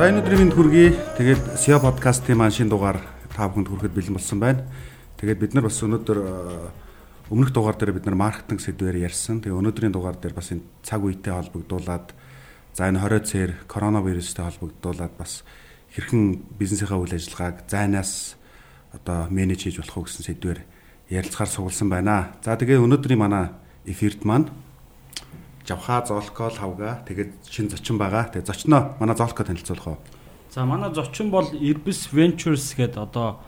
За энэ өдрийн мэнд хүргэе. Тэгээд SEO подкастын маань шинэ дугаар та бүхэнд хүрэхэд бэлэн болсон байна. Тэгээд бид нар бас өнөөдөр э, өмнөх дугаар дээр бид нар маркетинг сэдвээр ярьсан. Тэгээ өнөөдрийн дугаар дээр бас энэ цаг үетэй холбогдуулаад за энэ 20 цээр коронавирустэй холбогдуулаад бас хэрхэн бизнесийнхаа үйл ажиллагааг зайнаас одоо менеж хийж болох уу гэсэн сэдвээр ярилцахаар сугалсан байна. За тэгээ өнөөдрийн манай эфирт маань Жавха Золкол хавга тэгээд шин зочин байгаа. Тэгээд зочноо манай Золко танилцуулах уу? За манай зочин бол Irbis Ventures гэдэг одоо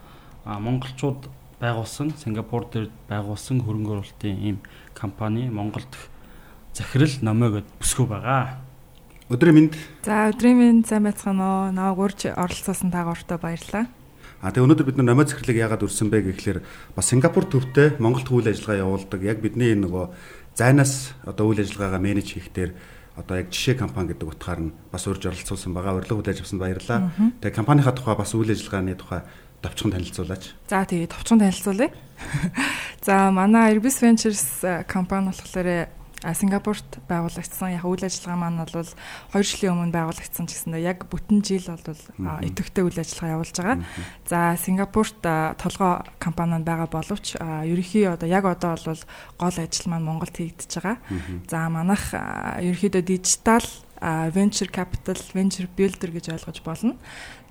монголчууд байгуулсан Сингапур дээр байгуулсан хөрөнгө оруулалтын ийм компани Монголд захирал номой гэд бүсгүй байгаа. Өдрийн мэнд. За өдрийн мэнд сайн байцгаана уу? Наваг урьж оролцоосон таагууртаа баярлалаа. А тэгээ өнөөдөр бид номой захирлыг яагаад өрсөн бэ гэхлээр бас Сингапур төвтэй Монголд үйл ажиллагаа явуулдаг. Яг бидний энэ нөгөө зайнаас одоо үйл ажиллагаагаа менеж хийхдээ одоо яг жишээ компани гэдэг утгаар нь бас урьж оролцуулсан байгаа. Урилга хүлээж авсанд баярлалаа. Тэгээ компанийхаа тухай бас үйл ажиллагааны тухай товчхон танилцуулаач. За тэгээ товчхон танилцуулъя. За манай Irbis Ventures компани болохоор Сингапурт байгуулагдсан яг үйл ажиллагаа маань бол 2 жилийн өмнө байгуулагдсан ч гэсэндээ яг бүтэн жил бол идэвхтэй үйл ажиллагаа явуулж байгаа. За Сингапурт толгой компаниуд байгаа боловч ерөнхий одоо яг одоо бол гол ажил маань Монголд хийгдэж байгаа. За манайх ерөнхийдөө дижитал venture capital, venture builder гэж ойлгож болно.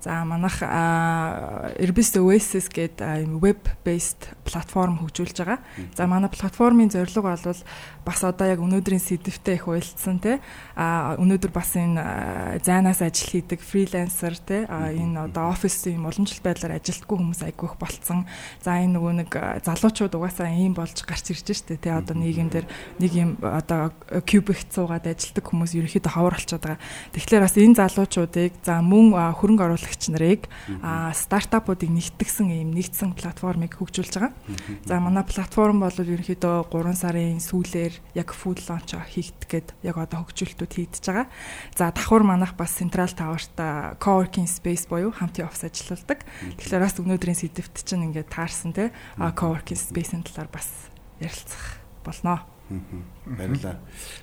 За манайх Airbus Oasis гэдэг web based платформ хөгжүүлж байгаа. За манай платформын зорилго бол бас одоо яг өнөөдрийн сэдвтэй их уялдсан тий. А өнөөдөр бас энэ зайнаас ажил хийдэг фрилансер тий. А энэ одоо офисын олон жил байдлаар ажилтгүй хүмүүс айгүйх болцсон. За энэ нөгөө нэг залуучууд угаасаа ийм болж гарч ирж штэ тий. Одоо нийгэмдэр нэг юм одоо кубикт суугаад ажилтдаг хүмүүс ерөөхдөө ховор болчиход байгаа. Тэгэхээр бас энэ залуучуудыг за мөн хөрөнгө оруулах багш нарыг стартапуудыг нэгтгэсэн ийм нэгдсэн платформыг хөгжүүлж байгаа. За манай платформ бол ерөнхийдөө 3 сарын сүүлээр яг full launch хийгдэх гээд яг одоо хөгжүүлэлтүүд хийгдэж байгаа. За давхар манах бас Central Tower-та co-working space буюу хамтын офис ажилладаг. Тэгэхээр бас өнөөдрийн сэдвт чинь ингээд таарсан те co-working space-ийн талаар бас ярилцах болноо. Баярлалаа.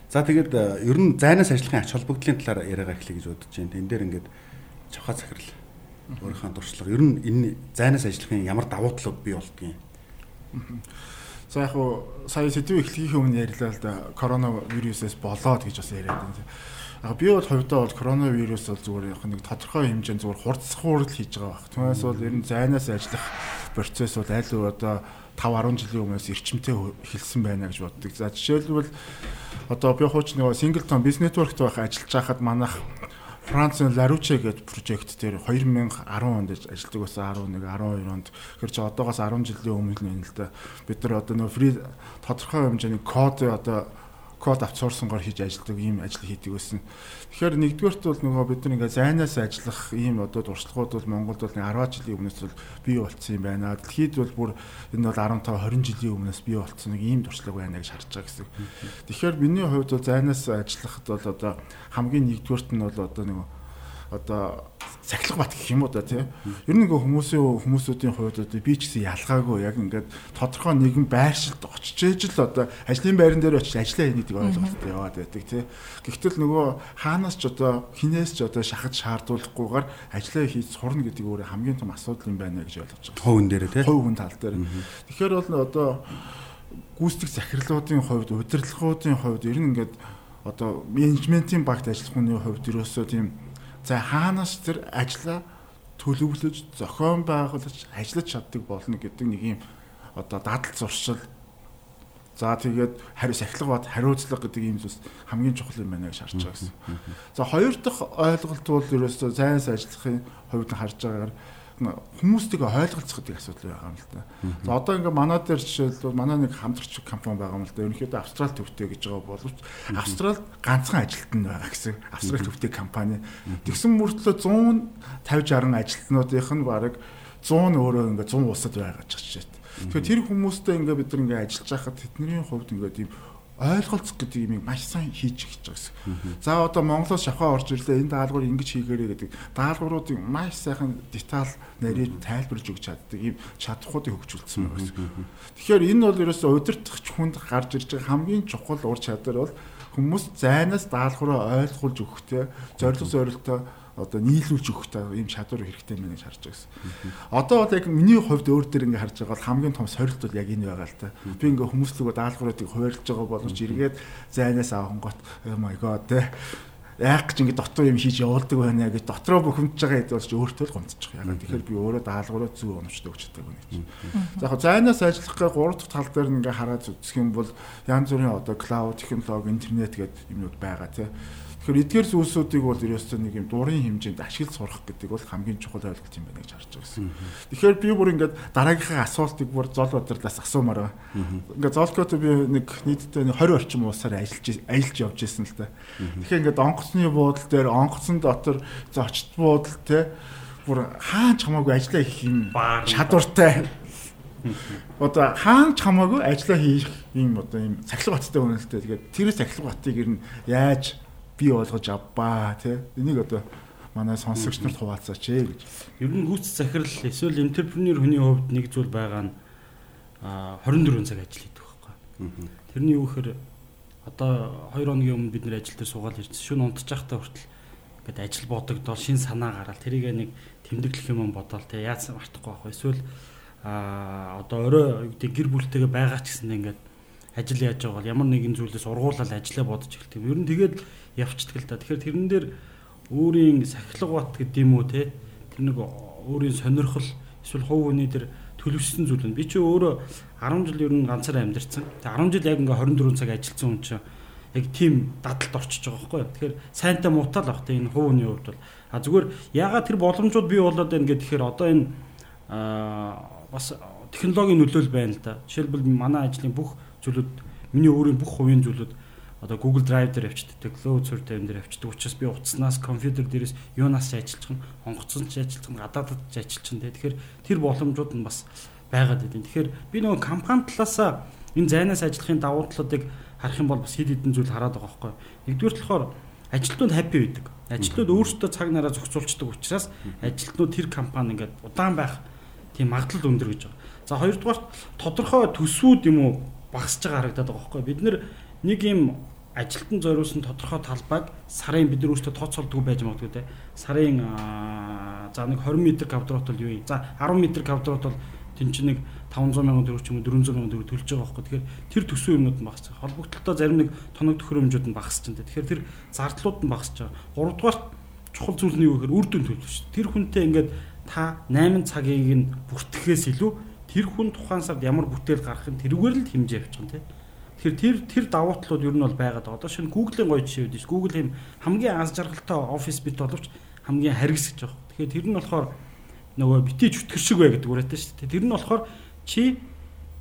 За тэгээд ер нь зайнаас ажиллахын ач холбогдлын талаар яриагаа эхлэе гэж бодож байна. Тэн дээр ингээд чавха захирал өөрийнхөө туршлага ер нь энэ зайнаас ажиллахын ямар давуу талууд бий болдгийг. За яг уу сая сэдвийн эхлэхийн өмнө ярьлаа л да коронавирусээс болоод гэж бас яриад байна. Яг би бол хувьдаа бол коронавирус бол зүгээр яг нэг тодорхой хэмжээнд зүгээр хурцсах хуурал хийж байгаа баг. Түүнээс бол ер нь зайнаас ажиллах процесс бол аль уу одоо 5 10 жилийн өмнөөс эрчимтэй эхэлсэн байна гэж боддог. За жишээлбэл одоо би хууч нөгөө Singleton Business Network-т байх ажиллаж байхад манайх Францын Ларуче гэдэг прожект дээр 2010 онд ажилладаг байсан 11 12 онд. Тэр чи одоогоос 10 жилийн өмнө нь л да бид нар одоо нөө фри тодорхой хэмжээний код одоо код авцуурсангаар хийж ажилладаг ийм ажил хийдэг байсан. Тэгэхээр нэгдүгээрт бол нөгөө бид нар ингээ зайнаас ажиллах ийм одоо туршлагууд бол Монголд бол 10 жилийн өмнөөс бол бий болцсон юм байна. Дэлхийд бол бүр энэ бол 15 20 жилийн өмнөөс бий болцсон нэг ийм туршлага байна гэж харж байгаа гэсэн. Тэгэхээр миний хувьд бол зайнаас ажиллахад бол одоо хамгийн нэгдүгээрт нь бол одоо нөгөө одоо сахилга бат гэх юм уу да тий. Ер нь ингээ хүмүүсийн хүмүүсүүдийн хувьд одоо би ч гэсэн ялгаагүй яг ингээд тодорхой нэгэн байршилд очиж ээж л одоо ажлын байран дээр очиж ажиллаа хийх гэдэг ойлголттой яваад байдаг тий. Гэхдээ нөгөө хаанаас ч одоо хинээс ч одоо шахаж шаардуулахгүйгээр ажиллаа хийж сурна гэдэг өөр хамгийн том асуудал юм байна гэж ойлгож байгаа. Хувь хүн дээр тий. Хувь хүн тал дээр. Тэгэхээр бол одоо гүйцэтгэх захирлуудын хувьд удирдлагуудын хувьд ер нь ингээд одоо менежментийн багт ажиллах хүний хувьд ерөөсөө тийм За хаанаас тэр ажлаа төлөвлөж, зохион байгуулж, ажиллаж чаддаг болно гэдэг нэг юм одоо дадал зуршил. За тэгээд хариу сахилга бат хариуцлага гэдэг ийм зүйлс хамгийн чухал юм байна гэж харж байгаа гэсэн. За хоёр дахь ойлголт бол ерөөсөө зайнаас ажиллахын хувьд харж байгаагаар хүмүүстэйг ойлголцох гэдэг асуудал байгаа юм л да. За одоо ингээ манай дээр жишээлбэл манай нэг хамтрагч компани байгаа юм л да. Ерөнхийдөө Австрал төвтэй гэж байгаа боловч Австрал ганцхан ажилтан байгаа гэсэн. Австрал төвтэй компани. Тэгсэн мөртлөө 150 60 ажилтнуудынх нь баг 100 өөрөө ингээ 100 улсад байгаа гэж байна. Тэгэхээр тэр хүмүүстэй ингээ бид нар ингээ ажиллаж байхад тэдний хувьд ингээ тийм ойлголцох гэдэг юмыг маш сайн хийж эхэлж байгаа гэсэн. За одоо Монголоос шавхаа орж ирлээ. Энэ даалгавар ингэж хийгээрэй гэдэг. Даалгавруудыг маш сайхан деталь нарийн тайлбарлаж өгч чаддаг юм чадхуудыг хөгжүүлсэн байгаа гэсэн. Тэгэхээр энэ бол ерөөсөө удирдахч хүнд гарч ирж байгаа. Хамгийн чухал ур чадвар бол хүмүүс зайнаас даалгавраа ойлгуулж өгөхтэй зориг зорилттой одоо нийлүүлж өгөх та ийм чадвар хэрэгтэй мэн гэж харж байгаа гэсэн. Одоо бол яг миний хувьд өөр дээр ингээ харж байгаа бол хамгийн том сорилт бол яг энэ байгаа л та. Би ингээ хүмүүслэгөө даалгавруудыг хуваарлж байгаа боловч эргээд зайнаас авах гот oh my god те яах гэж ингэ дотор юм хийж явуулдаг байна гэж дотроо бухимдж байгаа хэд болж өөртөө л гомдчих. Яг тэгэхээр би өөрөө даалгавраа зүг онцтой өгч чаддаг байна гэж. За яг зайнаас ажиллах гэх гурав дахь тал дээр ингээ хараад үзэх юм бол янз бүрийн одоо клауд технологи, интернет гэдэг юмнууд байгаа тийм Тэгэхээр эдгээр зүйлсүүдийг бол ерөөсөө нэг юм дурын хэмжээнд ашиглаж сурах гэдэг бол хамгийн чухал ойлголт юм байна гэж харж байгаа гэсэн. Тэгэхээр би бүр ингээд дараагийнхаа асуултыг бүр зол бодлоос асуумаар байгаа. Ингээд золкото би нэг нийтдээ 20 орчим уусаар ажиллаж ажиллаж явж исэн л та. Тэгэхээр ингээд онгоцны буудал дээр онгоцон дотор зочд буудал те бүр хаач хамаагүй ажиллаа хийх юм чадвартай одоо хаан ч хамаагүй ажиллаа хийх юм одоо юм цахилгаан баттай үнэлтэй. Тэгээд тэр цахилгаан батыг ер нь яаж бий болгож авбаа тий. Энийг одоо манай сонсогч нарт хуваалцаач ээ гэж. Ер нь гүйц захирал эсвэл энтерпренер хүний хувьд нэг зүйл байгаа нь 24 цаг ажил хийдэг байхгүй. Тэрний юу гэхээр одоо 2 хоногийн өмнө бид нэр ажил дээр суугаад ирсэн. Шүн унтчих байхдаа хүртэл ингээд ажил бодогдол шин санаа гараад тэрийг нэг тэмдэглэх юм бодоол те яасан мартахгүй байх. Эсвэл а одоо орой гэр бүлтэйгээ байгаа ч гэсэн ингээд ажил яаж байгаа бол ямар нэгэн зүйлээс ургуулаад ажиллаа бодож эхэлт юм. Ер нь тэгээд явцдаг л да. Тэгэхээр тэрэн дээр өөрийн сахилга бат гэдэг юм уу те тэр нэг өөрийн сонирхол эсвэл хувь хүний тэр төлөвшсөн зүйл нь би чи өөрөө 10 жил ер нь ганцаар амьдэрсэн. Тэгээ 10 жил яг ингээ 24 цаг ажилласан хүн чинь яг тийм дадалд орчиж байгаа байхгүй. Тэгэхээр сайнтай муутай л баг те энэ хувь хүний хувьд бол а зүгээр ягаад тэр боломжууд бий болоод байна гэдэг тэгэхээр одоо энэ аа бас технологийн нөлөөл байна л да. Жишээлбэл манай ажлын бүх зүйлүүд миний өөрийн бүх хувийн зүйлүүд одоо Google Drive дээр авчдаг, Cloud Server дээр авчдаг. Учираас би утаснаас компьютер дээрээс юунаас ч ажиллах нь, онгоцон ч ажиллах нь, гадаадд ч ажиллах нь. Тэгэхээр тэр боломжууд нь бас байгаад байна. Тэгэхээр би нөгөө компани талаасаа энэ зайнаас ажиллахын давуу талуудыг харах юм бол бас хэд хэдэн зүйл хараад байгаа байхгүй. Нэгдүгээр болохоор ажилтнууд хаппи байдаг. Ажилтнууд өөрсдөө цаг нараа зохицуулцдаг учраас ажилтнууд тэр компани ингээд удаан байх тийм магадлал өндөр гэж байгаа. За хоёрдугаар тодорхой төсвүүд юм уу багасж байгаа харагдаад байгаа байхгүй. Бид нэг юм ажилтан зориулсан тодорхой талбайг сарын бид нар өөрсдөө тооцоолдгүй байж магадгүй те. Сарын за нэг 20 м квадрат бол юу юм? За 10 м квадрат бол тэн чинь нэг 500 сая төгрөг ч юм уу 400 сая төгрөг төлж байгаа байхгүй. Тэгэхээр тэр төсвөө юмнууд нь багасч. Холбогдлолтой зарим нэг тоног төхөөрөмжүүд нь багасч байна. Тэгэхээр тэр зардлууд нь багасч байгаа. Гуравдугаар чухал зүйл нь юу гэхээр үр дүн төлөвлөж. Тэр хүнтэй ингээд та 8 цагийг нь бүртгэхээс илүү тэр хүн тухайн сард ямар бүтээл гарах нь тэрүүгээр л хэмжээ явуучих тийм. Тэгэхээр тэр тэр давуу талууд ер нь бол байгаад байгаа. Одоо шинэ Google-ийн гоё жишээ үүдэж Google ийм хамгийн аз жаргалтай офис бит боловч хамгийн харгас гэж байгаа. Тэгэхээр тэр нь болохоор нөгөө битий чөтгөр шиг бай гэдэг үрэтэ шүү дээ. Тэр нь болохоор чи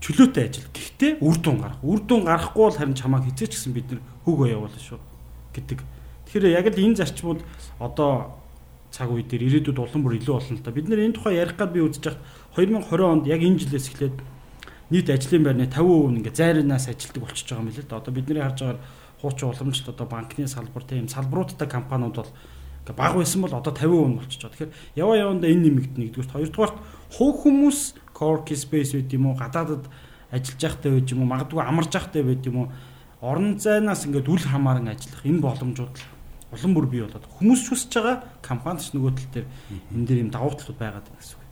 чөлөөтэй ажил. Гэхдээ үр дүн гарах. Үр дүн гарахгүй бол харин чамааг хизээч гэсэн бид нэр хөг явуулна шүү гэдэг. Тэгэхээр яг л энэ зарчмууд одоо цаг үе дээр ирээдүйд улам бүр илүү болно л та. Бид нэр энэ тухай ярих гад би үзэж хахад 2020 онд яг энэ жилээс эхлээд нийт ажлын байрны 50% нь ингээ зайрнаас ажилтдаг болчихж байгаа юм лээ. Одоо бидний харж байгаа хуучин уламжлалт одоо банкны салбар тийм салбаруудтай компаниуд бол ингээ баг байсан бол одоо 50% нь болчихж байгаа. Тэгэхээр яваа явандаа энэ нэмэгдэнэ нэгдүгээр. Хоёрдугаарт хувь хүмүүс cork space байт юм уу гадаадад ажиллаж байхтай байж юм уу магадгүй амарч байхтай байт юм уу орон зайнаас ингээд үл хамааран ажиллах энэ боломжууд улам бүр бий болоод хүмүүс хүсэж байгаа компанич нөгөө тал дээр энэ дээр юм давуу талууд байгаад байна гэсэн үг.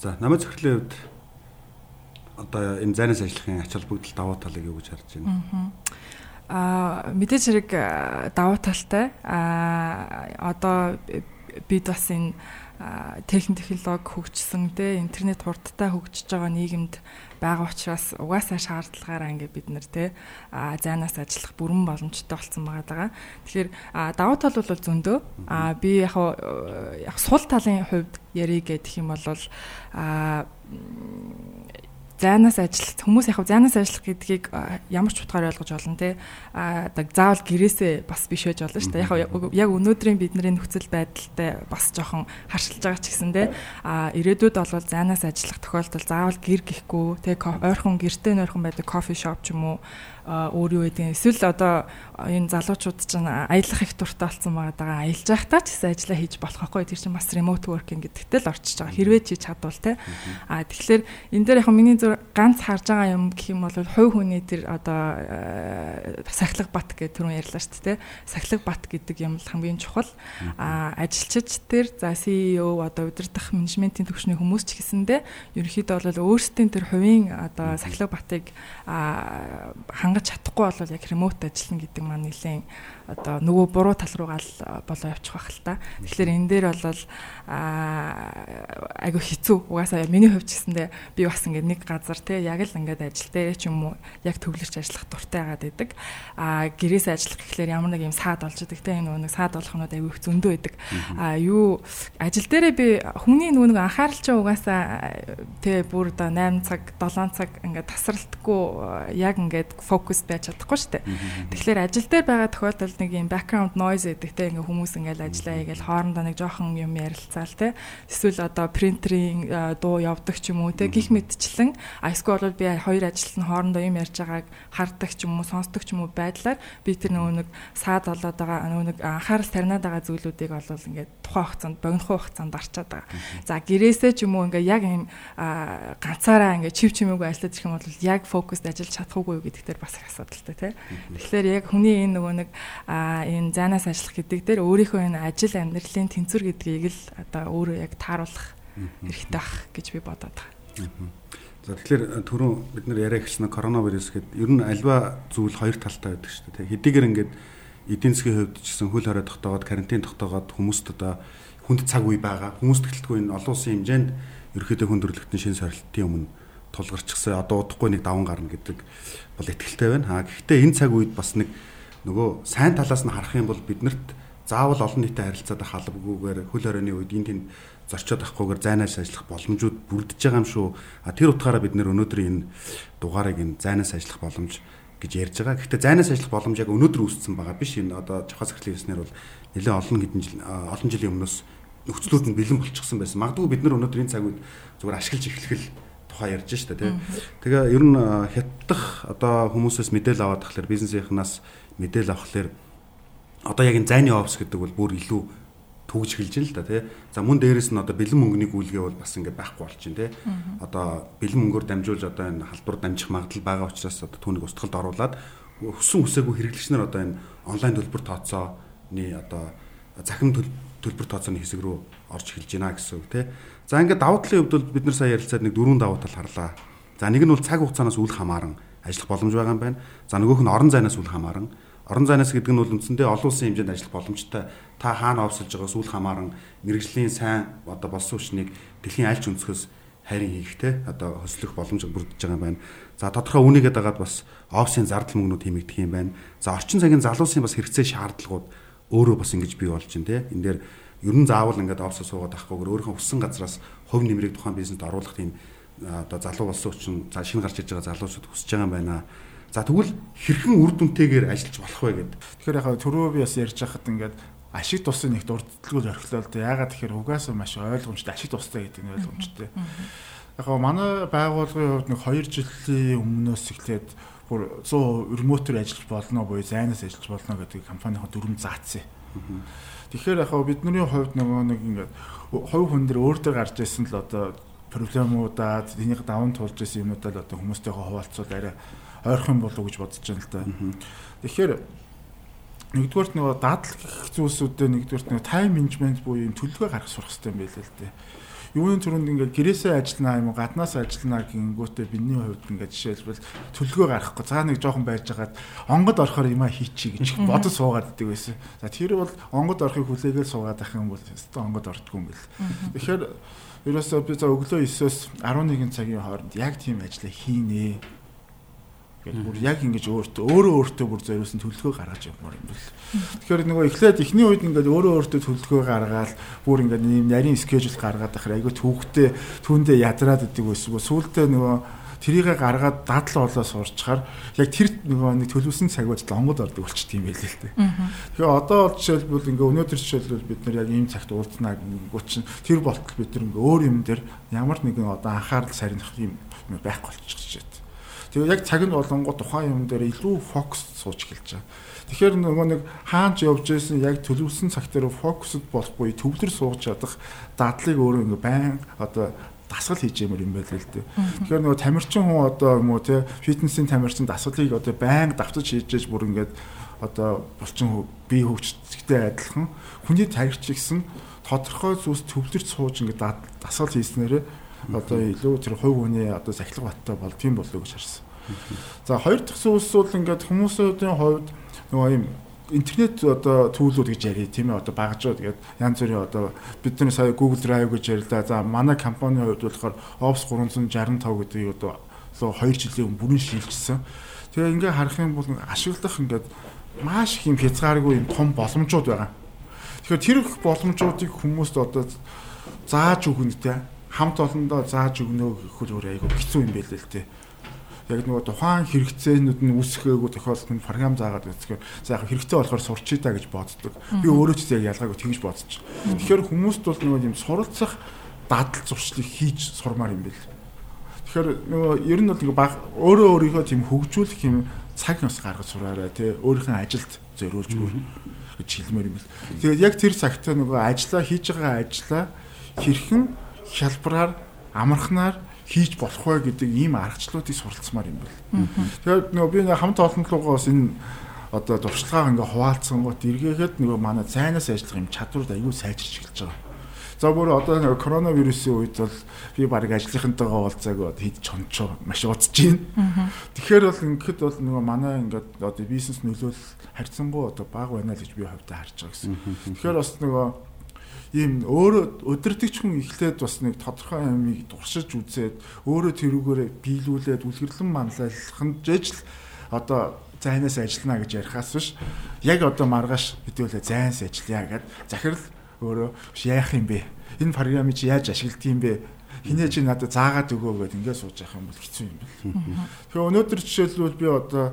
За намайг зөвхөлийн хувьд одоо энэ зайнаас ажиллахын ач холбогдол давуу талыг юу гэж харж байна? Аа мэдээж хэрэг давуу талтай. Аа одоо бид бас энэ техник технологи хөгжсөн те интернет хурдтай хөгжиж байгаа нийгэмд байгаа учраас угаасаа шаардлагаараа ингээ бид нэр те зайнаас ажиллах бүрэн боломжтой болсон байгаа. Тэгэхээр давуу тал бол зөндөө. А би яг яг сул талын хувьд ярих гэх юм бол а зайнаас ажиллах хүмүүс яг зайнаас ажиллах гэдгийг ямар ч утгаар ойлгож болно те. А заавал гэрээсээ бас биш байж болно шүү дээ. Яг яг өнөөдрийн бидний нөхцөл байдалтай бас жоохон харшилж байгаа ч гэсэн те. А ирээдүйд бол зайнаас ажиллах тохиолдолд заавал гэр гихгүй те. Ойрхон гэртээ нойрхон байдаг кофе шоп ч юм уу өөр юу гэдэг эсвэл одоо энэ залуучууд чинь аялах их дуртай болсон байгаа. Аялж байхдаа ч гэсэн ажиллаа хийж болох байхгүй. Тэр чинь бас remote working гэдэгтэй л орчиж байгаа. Хэрвээ чи чадвал те. А тэгэхээр энэ дээр яг миний зүгээр ганц харж байгаа юм гэх юм бол хувь хүний тэр одоо сахилга бат гэдэг түрүүн ярьлаа шүү дээ. Сахилга бат гэдэг юм л хамгийн чухал. А ажилчид тэр за CEO одоо удирдах менежментийн төвшний хүмүүс ч гэсэндээ ерөнхийдөө бол өөрсдийн тэр хувийн одоо сахилга батыг хангаж чадахгүй бол яг ремоут ажиллана гэдэг маань нэлээд одоо нөгөө буруу тал руугаа л болоо явчих байх л та. Тэгэхээр энэ дээр бол айгүй хэцүү. Угаасаа миний хувьд ч гэсэндээ би бас ингээд нэг газар те яг л ингээд ажил дээр ч юм уу яг төвлөрч ажиллах дуртай байгаад байдаг. А гэрээс ажиллах гэхлээр ямар нэг юм саад болж идэг те энэ нэг саад болгохнууд айгүй их зөндөө байдаг. А юу ажил дээрээ би хүний нөгөө нэг анхаарал чинь угаасаа те бүр одоо 8 цаг 7 цаг ингээд тасралтгүй яг ингээд фокус байж чадахгүй шүү дээ. Тэгэхээр ажил дээр байгаа тохиолдолд нэг юм background noise гэдэг те ингээ хүмүүс ингээл ажиллаа игээл хоорондоо нэг жоохон юм ярилцаал те. Эсвэл одоо принтерийн дуу явдаг ч юм уу те гих мэдчлэн эсвэл бол би хоёр ажилтны хоорондоо юм ярьж байгааг хардаг ч юм уу сонсдог ч юм уу байдлаар би тэр нөгөө нэг саад болоод байгаа нөгөө нэг анхаарал таринаад байгаа зүйлүүдийг бол ингээд тухайн хугацаанд богинохон хугацаанд арчаад байгаа. За гэрээсээ ч юм уу ингээ яг юм ганцаараа ингээ чив чимээгүй ажиллаж ирэх юм бол яг фокуст ажиллаж чадахгүй юу гэдэг дээр бас их асуудалтай тий. Тэгэхээр яг хүний энэ нөгөө нэг энэ заанаас ажиллах гэдэг дээр өөрийнхөө энэ ажил амьдралын тэнцвэр гэдгийг л одоо өөрөө яг тааруулах хэрэгтэй бах гэж би бодоод байгаа. За тэгэхээр түрүүн бид нэр яриа гэсэн коронавирус гэдэг ер нь альва зүйл хоёр талтай байдаг шүү дээ. Хэдийгээр ингээд эдийн засгийн хувьд ч гэсэн хөл хорой тогтоогоод карантин тогтоогоод хүмүүст одоо хүнд цаг үе байгаа. Хүмүүст гэлтгүй энэ олон улсын хэмжээнд ерөөхдөө хүндрэлтэн шин сорилтын өмнө тулгарчихсан одоо удахгүй нэг даван гарна гэдэг бол ихтэлтэй байна. Аа гэхдээ энэ цаг үед бас нэг нөгөө сайн талаас нь харах юм бол биднэрт заавал олон нийтэд харилцаад халбгүйгээр хөл хорионы үед энэ тэнд зорчоод авахгүйгээр зайнаас ажиллах боломжууд бүрдэж байгаа юм шүү. А тэр утгаараа бид нэр өнөөдөр энэ дугаарыг энэ зайнаас ажиллах боломж гэж ярьж байгаа. Гэхдээ зайнаас ажиллах боломж яг өнөөдөр үүссэн байгаа биш. Энэ одоо жохоос эхлэх яснаар бол нэлээд олон хэдэн жил олон жилийн өмнөөс нөхцлүүд нь бэлэн болчихсон байсан. Магадгүй бид нар өнөөдөр энэ цаг үед зүгээр ашиглаж эхлэх тухай ярьж штэ тий. Тэгээ ер нь хятадах одоо хүмүүсээс мэдээлэл аваад тахлаар бизнесийнхнаас мэдээлэл авахлаар одоо яг энэ зайны офс гэдэг бол бүр илүү төгж эхэлж байна л да тий. За мөн дээрэс нь одоо бэлэн мөнгөний гүйлгээ бол бас ингээд байхгүй болчихно тий. Одоо бэлэн мөнгөөр дамжуулж одоо энэ халдвар дамжих магадлал байгаа учраас одоо түүнийг устгалд оруулаад өссөн үсээгүй хэрэглэгчнэр одоо энэ онлайн төлбөр тооцооны одоо захин төлбөр тооцооны хэсэг рүү орж эхэлж байна гэсэн үг тий. За ингээд давуу талын хувьд бол бид нар сая ярилцаад нэг дөрвөн давуу тал харлаа. За нэг нь бол цаг хугацаанаас үл хамааран ажиллах боломж байгаа юм байна. За нөгөөх нь орон зайнаас үл хамааран Орон зайнаас гэдэг нь бол үндсэндээ олон улсын хэмжээнд ажиллах боломжтой. Та хаана овсолж байгаа сүүл хамааран мэрэгжлийн сайн одоо болсон хүчнийг дэлхийн альч өнцгөөс хайрын хийхтэй одоо хөслөх боломж бүрдэж байгаа юм байна. За тодорхой үнийгээд дагаад бас офсын зардал мөнгнүүд хэмэгдэх юм байна. За орчин цагийн залуусын бас хэрэгцээ шаардлагууд өөрөө бас ингэж бий болж байна те. Энд дээр ер нь заавал ингээд офсоо суугаад авахгүйгээр өөрийнхөө өссөн газраас хувь нэмрийг тухайн бизнест оруулах тийм одоо залуу болсон учраас шинэ гарч иж байгаа залуучууд хүсэж байгаа юм байна За тэгвэл хэрхэн үр дүнтэйгээр ажиллаж болох вэ гэдэг. Тэгэхээр яг түрүү би бас ярьж байхад ингээд ашиг тусын нэг дурдталгүй зорхлоо л дээ. Ягаад тэгэхээр угаасаа маш ойлгомжтой ашиг тустай гэдэг нь ойлгомжтой. Гоо манай байгууллагын хувьд нэг 2 жилийн өмнөөс эхлээд бүр 100 ремотор ажиллаж болно буюу зайнаас ажиллаж болно гэдэг компанийн дүрм заацсан. Тэгэхээр яг бидний хувьд нөгөө нэг ингээд хувь хүн дээр өөр дээр гарч ирсэн л одоо проблемуудаа энийг даван туулж ирсэн юмудаа л одоо хүмүүстэйгээ хуваалцвал арай ойрхон болов гэж бодож байна л да. Тэгэхээр нэгдүгээрт нөгөө дадал гэх зүйлсүүдээ нэгдүгээрт нөгөө тайм менежмент буюу юм төлөвлөгөө гаргах сурах хэрэгтэй юм байл л дээ. Юуны түрүүнд ингээд гэрээсээ ажилланаа юм уу гаднаас ажилланаа гингүүтээ биний хувьд ингээд жишээлбэл төлөвлөгөө гаргахгүй цаа нэг жоохон байж байгаад онгод орохоор юм а хийчихье гэж бодож суугаад идэг байсан. За тэр бол онгод орохыг хүлээгээл суугаад ах юм бол өстө онгод ордггүй юм бэл. Тэгэхээр ерөөсөө би за өглөө 9-оос 11 цагийн хооронд яг тийм ажлаа хийнэ Гэтэл бүр яг ингэж өөртөө өөрөө өөртөө бүр зориулсан төлөвлөгөө гаргаж явмаар юм бэл. Тэгэхээр нөгөө эхлээд эхний үед ингээд өөрөө өөртөө төлөвлөгөө гаргаад бүр ингээд ийм нарийн скежул гаргаад ахаар айгүй төвхтэй түүндээ ядраад идэг байсан. Сүүлдээ нөгөө тэрийгэ гаргаад дадал болоо сурчхаар яг тэр нөгөө нэг төлөвсөн цаг байж лонгод ордог болчт юм байл л дээ. Тэгэхээр одоо бол жишээлбэл ингээ өнөөдөр жишээлбэл бид нар яг ийм цагт уулзнаа гингүү чинь тэр болтол бид нар ингээ өөр юм дээр ямар нэгэн одоо анхаарал сарних юм байхгүй болчихж Тэгээ яг цаг нь болонгоо тухайн юм дээр илүү фокус сууж эхэлж байгаа. Тэгэхээр нөгөө нэг хаанч явж байсан яг төлөвлөсөн цаг дээр фокусд болохгүй төвлөр сууж чадах дадлыг өөрөө ингээ байн одоо дасгал хийж юмэр юм байл л дээ. Тэгэхээр нөгөө тамирчин хүн одоо юм уу те фитнесийн тамирчин дасгалыг одоо байнга давтаж хийж ээж бүр ингээд одоо булчин бие хөгжөлттэй адилхан хүний таригч гэсэн тодорхой зүйлс төвлөрч сууж ингээд дасгал хийснээрээ одоо илүү тэр хувь хүний одоо сахилга баттай бол тийм болов гэж харсан. За хоёр дахь зүйлс бол ингээд хүмүүсийн хувьд нөгөө юм интернет одоо түүлүүд гэж ярий тийм ээ одоо багжуу тэгээд янз бүрийн одоо бид нар сая Google Drive гэж ярилаа. За манай компанийн хувьд болохоор Office 365 гэдэг одоо 2 жилийн өмнө бүрэн шилжсэн. Тэгээ ингээ харах юм бол ашиглах ингээд маш их юм хязгааргүй юм том боломжууд байгаа. Тэгэхээр тэр их боломжуудыг хүмүүст одоо зааж өгнө те хамт олондоо зааж өгнө гэхэл өөр айгүй хэцүү юм байл л те яг нөгөө тухайн хэрэгцээнүүд нь үүсгээгүү тохиолдолд нь програм заагаад үзэхээр за яг хэрэгтэй болохоор сурчий та гэж боддог. Би өөрөө ч яг ялгаагүй тэгж бодож. Тэгэхээр хүмүүст бол нөгөө юм суралцах дадал зуршлыг хийж сурмаар юм бэл. Тэгэхээр нөгөө ер нь бол нөгөө баг өөрөө өөрийгөө тийм хөгжүүлэх юм цаг нас гаргаж сураарай тий өөрийнхөө ажилд зориулж гэж хэлмээр юм бэл. Тэгээд яг тэр цагтаа нөгөө ажиллаа хийж байгаа ажиллаа хэрхэн хялбараар амархнаар хийж болох вэ гэдэг ийм аргачлалуудыг суралцмаар юм байна. Тэгээд нөгөө би хамт олонлогоо бас энэ одоо туршлагаа ингээ хуваалцсан гот эргээхэд нөгөө манай цайнаас ажиллах юм чадвард аюул сайжирч эхэлж байгаа. За бүр одоо нөгөө коронавирусын үед бол би баг ажлынхантайгаа уулзаагүй хэд чончоо маш удаж байна. Тэгэхээр бол ингээд бол нөгөө манай ингээд одоо бизнес нөлөөл харьцангуй одоо баг байна л гэж би хувьдаа харж байгаа гэсэн. Тэгэхээр бас нөгөө ийм өөрөө өдөртөгч хүн эхлээд бас нэг тодорхой амийг дуршиж үзээд өөрөө тэрүүгээр биелүүлээд үлгэрлэн манлайлах нь жижиг одоо зайнаас ажиллана гэж ярихаас биш яг одоо маргааш хэдүүлээ зайнаас ажиллая гэд захирал өөрөө яах юм бэ энэ програмыг чи яаж ашигладаг юм бэ хинээ чи надад заагаад өгөө гэд ингээд сууж явах юм бол хэцүү юм байна. Тэгэхээр өнөөдөр жишээлбэл би одоо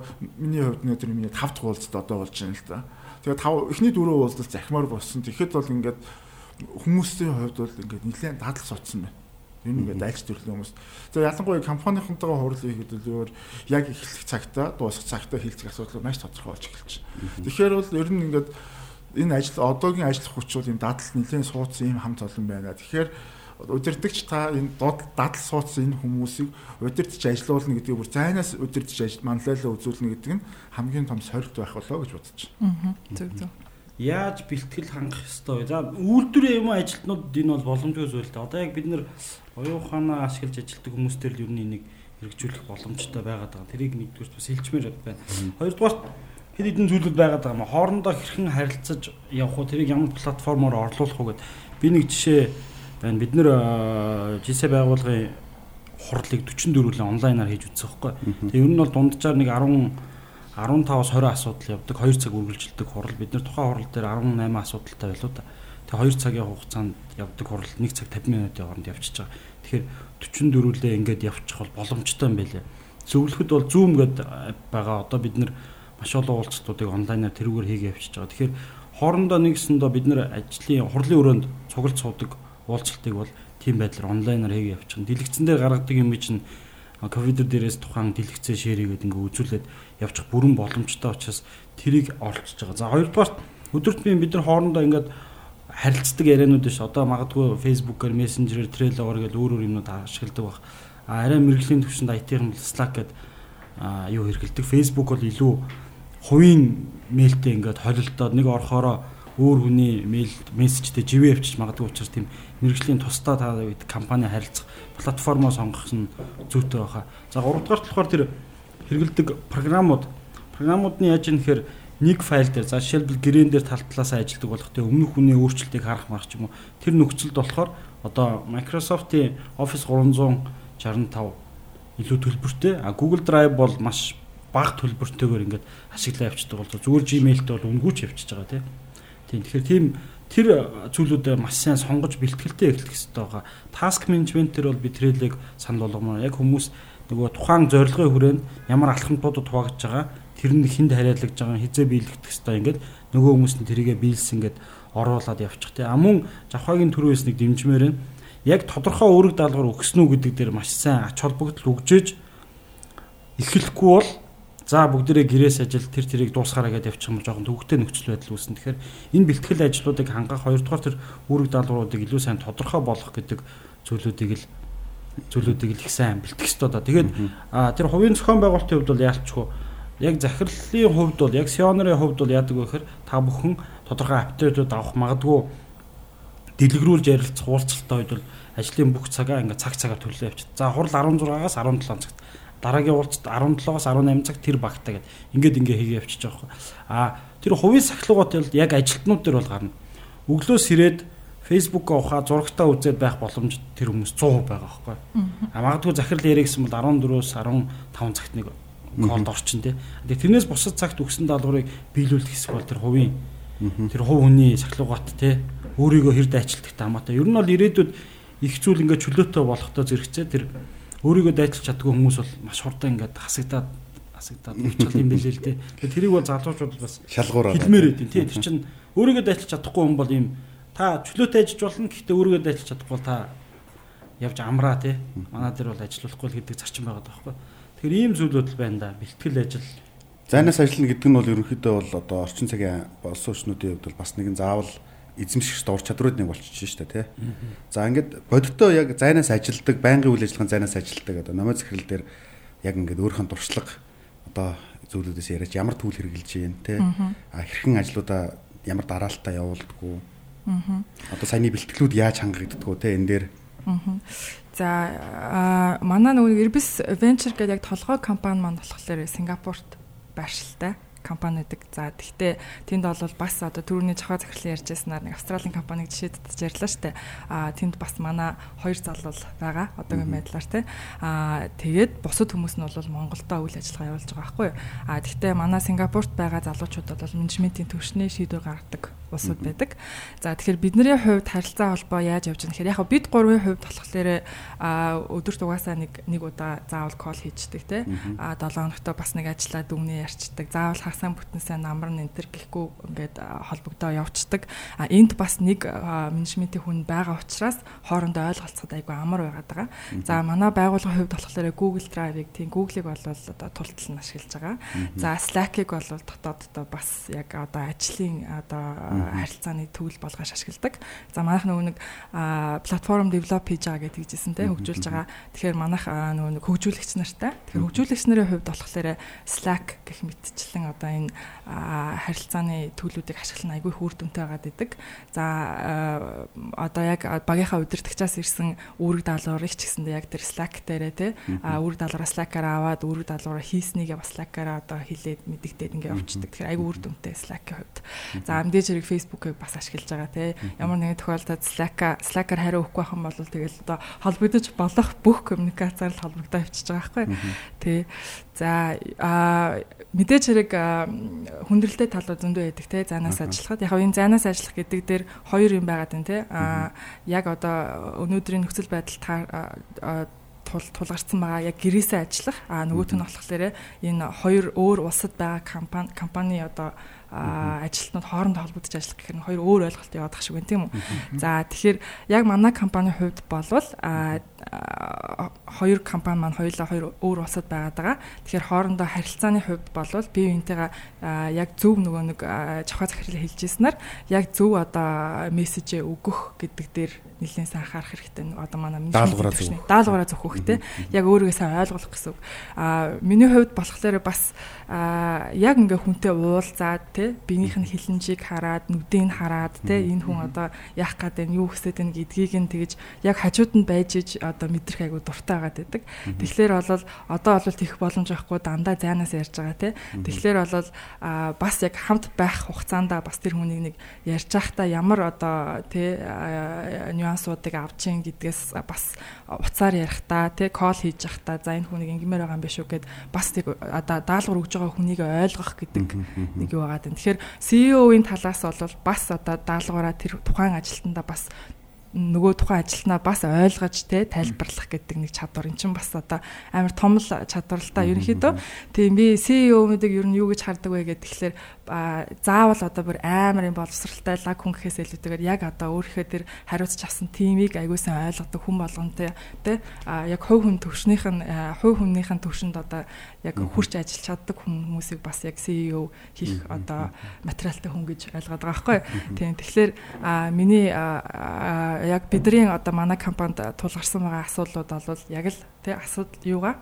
миний хувьд өнөөдөр миний 5 дахь уулзалт одоо болж байна л да. Тэгээ 5 эхний дөрөв уулзалт захимаар болсон. Тэгэхэд бол ингээд хүмүүсийн хувьд бол ингээд нэлээд дадал суцсан байна. Энэ ингээд альч төрлийн хүмүүс. За ялангуяа компанийнхантайгаа хурал хийхэд өөр яг эхлэх цагтаа дуусах цагтаа хилцэх асуудал маш тодорхой болж эхэлж байна. Тэгэхээр бол ер нь ингээд энэ ажил одоогийн ажиллах хүч бол энэ дадал нэлээд суудсан юм хамт олон байна. Тэгэхээр удирдахч та энэ дадал суудсан энэ хүмүүсийг удирдах ажиллуулна гэдэг бүр зайнаас удирдах ажил манлайлаа үзүүлнэ гэдэг нь хамгийн том сорилт байх болоо гэж бодож байна. Зөв зөв яаж бэлтгэл хангах ёстой вэ? За үйлдвэрийн юм ажилтнууд энэ бол боломжгүй зүйл дээ. Одоо яг бид нэр оюун ухаанаа ашиглаж ажилтдаг хүмүүстэр л ер нь энийг хэрэгжүүлэх боломжтой байгаад байгаа. Тэрийг нэгдүгээр бас хэлчмээр байна. Хоёрдугаар хэд хэдэн зүйлүүд байгаад байгаа юм. Хоорондоо хэрхэн харилцаж явах уу? Тэрийг ямар платформоор орлуулах уу гэд би нэг жишээ байна. Бид нэр жишээ байгуулгын хурлыг 44 лээ онлайнаар хийж үзсэн байхгүй. Тэгээ ер нь бол дунджаар нэг 10 15-аас 20 асуудал явдаг 2 цаг үргэлжилдэг хурал бид нар тухайн хурал дээр 18 асуудалтай байлуу да. Тэгээ 2 цагийн хугацаанд явдаг хурал 1 цаг 50 минутын хооронд явчихж байгаа. Тэгэхээр 44-лээ ингээд явчих бол боломжтой юм байлээ. Зөвлөхөд бол Zoom гэдэг байгаа. Одоо бид нар маш олон уулзалтуудыг онлайнаар тэрүүгээр хийгээ явчихж байгаа. Тэгэхээр хоорондоо нэгсэндээ бид нар ажлын хурлын өрөөнд цуглаж суудаг уулзалтыг бол тийм байдлаар онлайнаар хийгээ явчих. Дэлгэцэн дээр гаргадаг юм чинь ковид дээрээс тухайн дэлгэцээ ширээгээд ингээ үзүүлээд явчих бүрэн боломжтой учраас тэрийг оролцож байгаа. За хоёрдугаар өдөрт бид нар хоорондоо ингээд харилцдаг яриануд биш. Одоо магадгүй Facebook-аар, Messenger-ээр, Trello-оор гэл өөр өөр юмнууд ашигладаг баг. А арай мэрэгжлийн төвшөнд IT-ийн Slack гэдэг юу хэрэгэлдэг. Facebook бол илүү хувийн мэйлтэй ингээд холилдоод нэг орохороо өөр хүний мэйл мессежтэй живээ явчих магадгүй учраас тийм мэрэгжлийн тусдаа та компани харилцах платформоо сонгох нь зүйтэй байхаа. За 3 дугаар болохоор тэр хэрэгэлдэг програмууд. Програмууд нь яаж юм гэхээр нэг файл дээр за жишээлбэл гэрэн дээр тал талаасаа ажилладаг болох те өмнөх хүний өөрчлөлтийг харах марах ч юм уу. Тэр нөхцөлд болохоор одоо Microsoft-ийн Office 365 илүү төлбөртэй. А Google Drive бол маш бага төлбөртэйгээр ингээд ашиглаа явчихдаг бол зүгээр Gmail-тэй бол үнгүүч явчихж байгаа тийм. Тийм тэгэхээр тийм тэр зүйлүүдээ маш сайн сонгож бэлтгэлтэй эхлэх хэрэгтэй байгаа. Task management төр бол би трэлийг санал болгомоор яг хүмүүс нөгөө тухайн зорилгын хүрээнд ямар алхамтуудад хуваагдж байгаа тэр нь хүнд хариалагдж байгаа хизээ биелэгдэх хэрэгтэй ингээд нөгөө хүмүүс нь тэрийгэ биелсэн гэд оруулаад явчих те. А мөн завхагийн төрөөс нэг дэмжмээр нь яг тодорхой үүрэг даалгавар өгснүү гэдэг дээр маш сайн ач холбогдол өгжээж эхлэхгүй бол За бүгдээрээ гэрээс ажил тэр тэрийг дуусгаараа гэдээ явчих юм жоохон төвөгтэй нөхцөл байдал үүснэ. Тэгэхээр энэ бэлтгэл ажлуудыг хангах хоёрдугаар тэр үүрэг даалгавруудыг илүү сайн тодорхой болгох гэдэг зүйлүүдийг л зүйлүүдийг л их сайн бэлтгэх хэрэгтэй да. Тэгээд тэр хувийн зохион байгуулалтын хувьд бол яалчгүй яг захирлын хувьд бол яг сионерын хувьд бол яадаг вэ гэхээр та бүхэн тодорхой апдейтууд авах магадгүй дэлгэрүүлж ярилцах уулзалттай үед бол ажлын бүх цагаа ингээ цаг цагаар төлөө явчих. За хурал 16-аас 17 цагт дараагийн уулзалт 17-оос 18 цаг тэр багтаа гэд ингээд ингээ хийгээ байгаа байхгүй. А тэр хувийн сахилгууд яг ажилтнууд дээр бол гарна. Өглөөс ирээд Facebook-о ухаа зурагтаа үзээд байх боломж тэр хүмүүс 100% байгаа байхгүй. А магадгүй захирал яриагсан бол 14-өөс 15 цагт нэг колд орчин тий. Тэгээ тэрнээс бусад цагт өгсөн даалгаврыг биелүүлэх хэсэг бол тэр хувийн тэр хувь хүний сахилгуут тий өөрийгөө хэр дайчилдагтай хамаатай. Ер нь бол ирээдүйд их зүйл ингээд чөлөөтэй болохдоо зэрэгцээ тэр өөрийгөө дайчилж чаддгүй хүмүүс бол маш хурдан ингээд хасагдаад хасагдаад өвчлөл юм билээ л тий. Тэгээ тэрийг бол залуучууд бас шалгуур хилмээр өгдөн тий. Тэр чинь өөрийгөө дайчилж чадахгүй хүн бол ийм та чөлөөтэй ажиллаж болно гэхдээ өөрийгөө дайчилж чадахгүй та явж амраа тий. Манай дээр бол ажиллахгүй л гэдэг зарчим байгаа байхгүй. Тэгэхээр ийм зүйлүүд л байна да. Бэлтгэл ажил. Зайнаас ажиллана гэдэг нь бол ерөнхийдөө бол одоо орчин цагийн болсон хүчнүүдийн хувьд бол бас нэгэн заавал эзэмших ур чадрууд нэг болчихж штэ тий. За ингээд бодитоо яг зайнаас ажилдаг, байнгын үйл ажиллагааны зайнаас ажилдаг одоо номой захирал дээр яг ингээд өөрийнхөө дуршлаг одоо зүйлүүдээс яриач ямар түүл хэрэгжилж юм тий. А хэрхэн ажлуудаа ямар дараалтаа явуулдаггүй Одоо саяны бэлтгэлүүд яаж хангагддаг вэ те энэ дээр? За манай нөгөө Irbis Venture гэдэг яг толгой компани маань болохоор Сингапурт байршилтай компани гэдэг. За тэгтээ тэнд бол бас одоо түрүүний жахаа захирлын ярьж байснаар нэг Австралийн компаниг жишээд татж ярьлаа штэ. Аа тэнд бас манай хоёр залуу байгаа одоогийн байдлаар те. Аа тэгээд бусад хүмүүс нь бол Монголдо үйл ажиллагаа явуулж байгаа байхгүй юу. Аа тэгтээ манай Сингапурт байгаа залуучууд бол менежментийн төвшний шийдвэр гаргадаг улсууд байдаг. За тэгэхээр бидний хувьд харилцаа холбоо яаж явж байгаа нэхэр яг бид гурвын хувьд болохоор а өдөрт угаасаа нэг нэг удаа заавал кол хийждэг те а 7 хоногтой бас нэг ажиллаа дүмнээ ярьцдаг. Заавал хасаа бүтэнсээ намар нэнтер гэхгүй ингээд холбогдоо явцдаг. А энд бас нэг менежментийн хүн байгаа учраас хоорондоо ойлголцоход айгүй амар байгаад байгаа. За манай байгууллагын хувьд болохоор Google Drive-ыг тийм Google-ыг бол одоо тултал нь ашиглаж байгаа. За Slack-ыг бол дотооддоо бас яг одоо ажлын одоо харилцааны төвл болгож ашигладаг. За манайх нөгөө нэг платформ develop хийж байгаа гэдэг хэлжсэн те хөгжүүлж байгаа. Тэгэхээр манайх нөгөө нэг хөгжүүлэгч нартай. Тэгэхээр хөгжүүлэгч нарын хувьд болохоор Slack гэх мэтчлэн одоо энэ харилцааны төлөвүүдийг ашиглах нь айгүй их үр дүнтэй байгаад идэг. За одоо яг багийнхаа удирдагчаас ирсэн үүрэг даалгаврыг ч гэсэндээ яг тэр Slack дээрээ те үүрэг даалгавраа Slack-аар аваад үүрэг даалгавраа хийснийг бас Slack-аар одоо хэлээд мэддэгдээд ингээ явчихдаг. Тэгэхээр айгүй үр дүнтэй Slack-ийн хувьд. За мэдээж хэрэг Facebook-ыг бас ашиглаж байгаа те. Ямар нэгэн тохиолдолд Slack Slack-аар хариу өгөхгүй байх юм бол тэгэл одоо холбогдож болох бүх коммуникацаар л холбогдоо авчиж байгаа байхгүй. Тэ. За а мэдээж хэрэг хүндрэлтэй талууд зөндөө байдаг те. Занаас ажиллахад яг энэ занаас ажиллах гэдэг дээр хоёр юм байгаад байна те. А яг одоо өнөөдрийн нөхцөл байдал тул тулгарсан байгаа яг гэрээсээ ажиллах а нөгөөт нь болохоор энэ хоёр өөр улсад байгаа компани компани одоо ажилтнууд хоорондоо холбогдож ажиллах гэхээр хоёр өөр ойлголт яваад тах шиг байна тийм үү. За тэгэхээр яг манай компанийн хувьд болвол хоёр компани маань хоёулаа хоёр өөр улсад байгаад байгаа. Тэгэхээр хоорондоо харилцааны хувьд болвол бие биентэйгээ яг зөв нөгөө нэг жавхаа захирлаа хэлжсэнээр яг зөв одоо мессежээ өгөх гэдэг дээр нэлээд сайн анхаарах хэрэгтэй. Одоо манай даалгавраа зөв. Даалгавраа зөвхөх те. Яг өөрийгөө сайн ойлгох гэсэн үг. Аа миний хувьд болохоор бас аа яг ингээ хүнтэй уулзаад те биенийх нь хилэнжийг хараад нүдийг хараад те энэ хүн одоо яах гээд байна юу гэсэд байна гэдгийг нь тэгэж яг хажууд нь байж иж одоо мэдрэх айгу дуртай байгаад байдаг. Тэгэхээр бол одоо бол тех боломж байхгүй дандаа зайнаас ярьж байгаа те. Тэгэхээр бол бас яг хамт байх хугацаанд бас тэр хүнийг нэг ярьж байхдаа ямар одоо те нюансуудыг авч ийн гэдгээс бас уцаар ярихдаа те кол хийж явахдаа за энэ хүнийг ингэмээр байгаа юм биш үү гэд бас тийг одоо даалгавар өгж байгаа хүнийг ойлгох гэдэг нэг юу байгаа. Тэгэхээр CEO-ийн талаас бол бас одоо даалгавраа тэр тухайн ажилтнаа бас нөгөө тухайн ажилтнаа бас ойлгож те тайлбарлах гэдэг нэг чадвар. Эн чинь бас одоо амар том л чадвар л та ерөнхийдөө. тийм би CEO-мүүдийг ер нь юу гэж хардаг вэ гэдэг тэгэхээр заавал одоо бүр амар юм боловсралтай лаг хүн гэхээс илүүтэйгээр яг одоо өөрийнхөө тэр хариуцж авсан тимийг аягуулсан ойлгодог хүн болгонтэй тэ яг хувь хүн төвшнийх нь хувь хүнийхэн төвшөнд одоо яг хурч ажиллаж чаддаг хүмүүсийг бас яг CEO хийх одоо материалтай хүн гэж ойлгоод байгаа байхгүй. Тийм тэгэхээр миний яг бидний одоо манай компанид тулгарсан байгаа асуудлууд бол яг л тэ асуудал юугаа?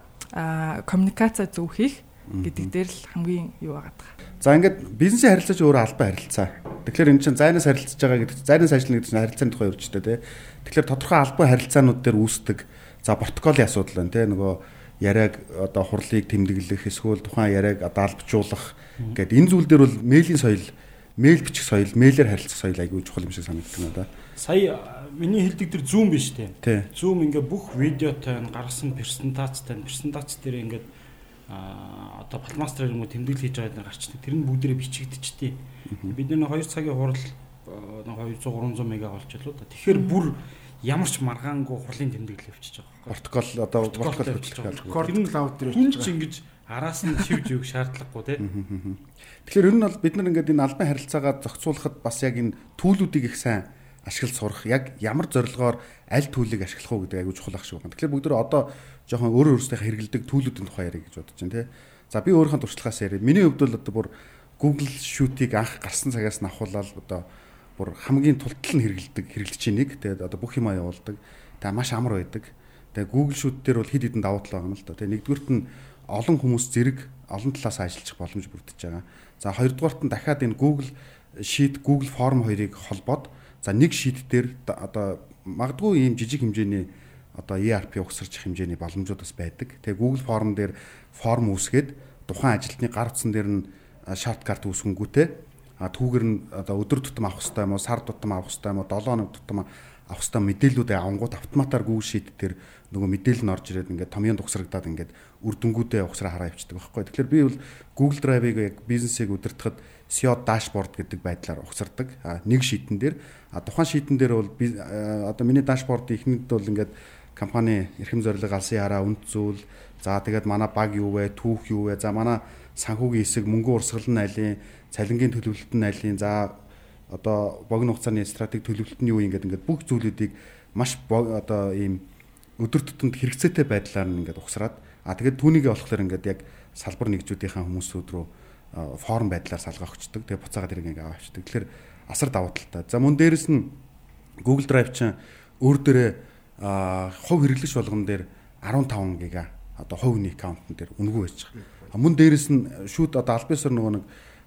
Коммуникац зөв хийх гэдэг дээр л хамгийн юу байгаа. За ингээд бизнесийн харилцаач өөрөө албан харилцаа. Тэгэхээр энэ чинь зайнаас харилцаж байгаа гэдэг зайнаас ажиллана гэдэг чинь харилцааны тухай үржтэй тий. Тэгэхээр тодорхой албан харилцаанууд дээр үүсдэг за протоколын асуудал байна тий. Нөгөө яриаг одоо хурлыг тэмдэглэх эсвэл тухайн яриаг одоо албажуулах гэдэг энэ зүйл дээр бол мэйлийн соёл, мэйл бичих соёл, мэйлэр харилцах соёл айгүй чухал юм шиг санагддаг надад. Сая миний хэлдэг тэр зүүм биш тий. Зүүм ингээ бүх видеотой гаргасан презентацтай, презентац дээр ингээд а одоо Балмастер юм уу тэмдэглэл хийж байгаа нэр гарчдаг. Тэр нь бүгдээрээ бичигдчихтий. Бид нэг 2 цагийн хурал 200 300 мега л уу. Тэгэхээр бүр ямар ч маргаангүй хурлын тэмдэглэл явчихж байгаа. Протокол одоо протокол хөтлөх. Координат лауд дээр хийж байгаа. ингэж араас нь шивж өгөх шаардлагагүй тий. Тэгэхээр ер нь бол бид нар ингээд энэ албан харилцаагаа зохицуулахад бас яг энэ төлүүдийг их сайн ашиглаж сурах яг ямар зорилгоор аль төлийг ашиглах уу гэдэг аягүй чухал ах шиг байна. Тэгэхээр бүгд одоо жоохон өөр өөрсдийнхээ хэрэгэлдэг төлүүдийн тухай яриа гэж бодож байна тий. За би өөрийнхөө туршлагаас яриа. Миний хувьд бол одоо бүр Google Shoot-ийг анх гарсан цагаас нь авахуулаад одоо бүр хамгийн тултал нь хэрэгэлдэг нэг тэгээд одоо бүх юм явуулдаг. Тэгээд маш амар байдаг. Тэгээд Google Shoot дээр бол хэд хэдэн давуу тал байгаа юм л да. Тэгээд нэгдүгürt нь олон хүмүүс зэрэг олон талаас ажиллах боломж бүрдэж байгаа. За хоёрдугаарт нь дахиад энэ Google Sheet, Google Form хоёрыг холбоод за нэг sheet дээр одоо магадгүй ийм жижиг хэмжээний одоо ERP угсарчих хэмжээний боломжууд бас байдаг. Тэгээ Google Form дээр форм үүсгээд тухайн ажилтны гар утсан дээр нь шорткарт үүсгэнгүүтээ а түүгэр нь одоо өдөр тутам авах хэрэгтэй юм уу, сар тутам авах хэрэгтэй юм уу, 7 хоног тутам авах хэрэгтэй мэдээллүүдээ авангууд автоматар Google Sheet дээр нөгөө мэдээлэл нь орж ирээд ингээд томьёонд угсрагдаад ингээд үр дүнгуудээ угсраа хараа явчихдаг байхгүй. Тэгэхээр би бол Google Drive-ыг яг бизнесийг удирдахад SEO dashboard гэдэг байдлаар угсардаг. А нэг шитэн дээр тухайн шитэн дээр бол одоо миний дашборд ихнэд бол ингээд компани эрхэм зорилго алсын хараа үнд зүйл за тэгээд манай баг юу вэ түүх юу вэ за манай санхүүгийн хэсэг мөнгө урсгал нь айлын цалингийн төлөвлөлт нь айлын за одоо богино хугацааны стратеги төлөвлөлт нь юу ингээд ингээд бүх зүйлүүдийг маш одоо ийм өдөр тутамд хэрэгцээтэй байдлаар нь ингээд ухсраад а тэгээд түүнийг болохоор ингээд яг салбар нэгжүүдийнхаа хүмүүсүүд рүү форм байдлаар салгаа өгчдөг. Тэгээ буцаагаад ирэх ингээ аваачдаг. Тэгэхээр асар давуу талтай. За мөн дээрэс нь Google Drive чинь өөр дээрээ хувь хэрэглэгч болгон дээр 15 гига одоо хүний аккаунтн дээр үнэгүй байж байгаа. Мөн дээрэс нь шүүд одоо аль бисар нөгөө нэг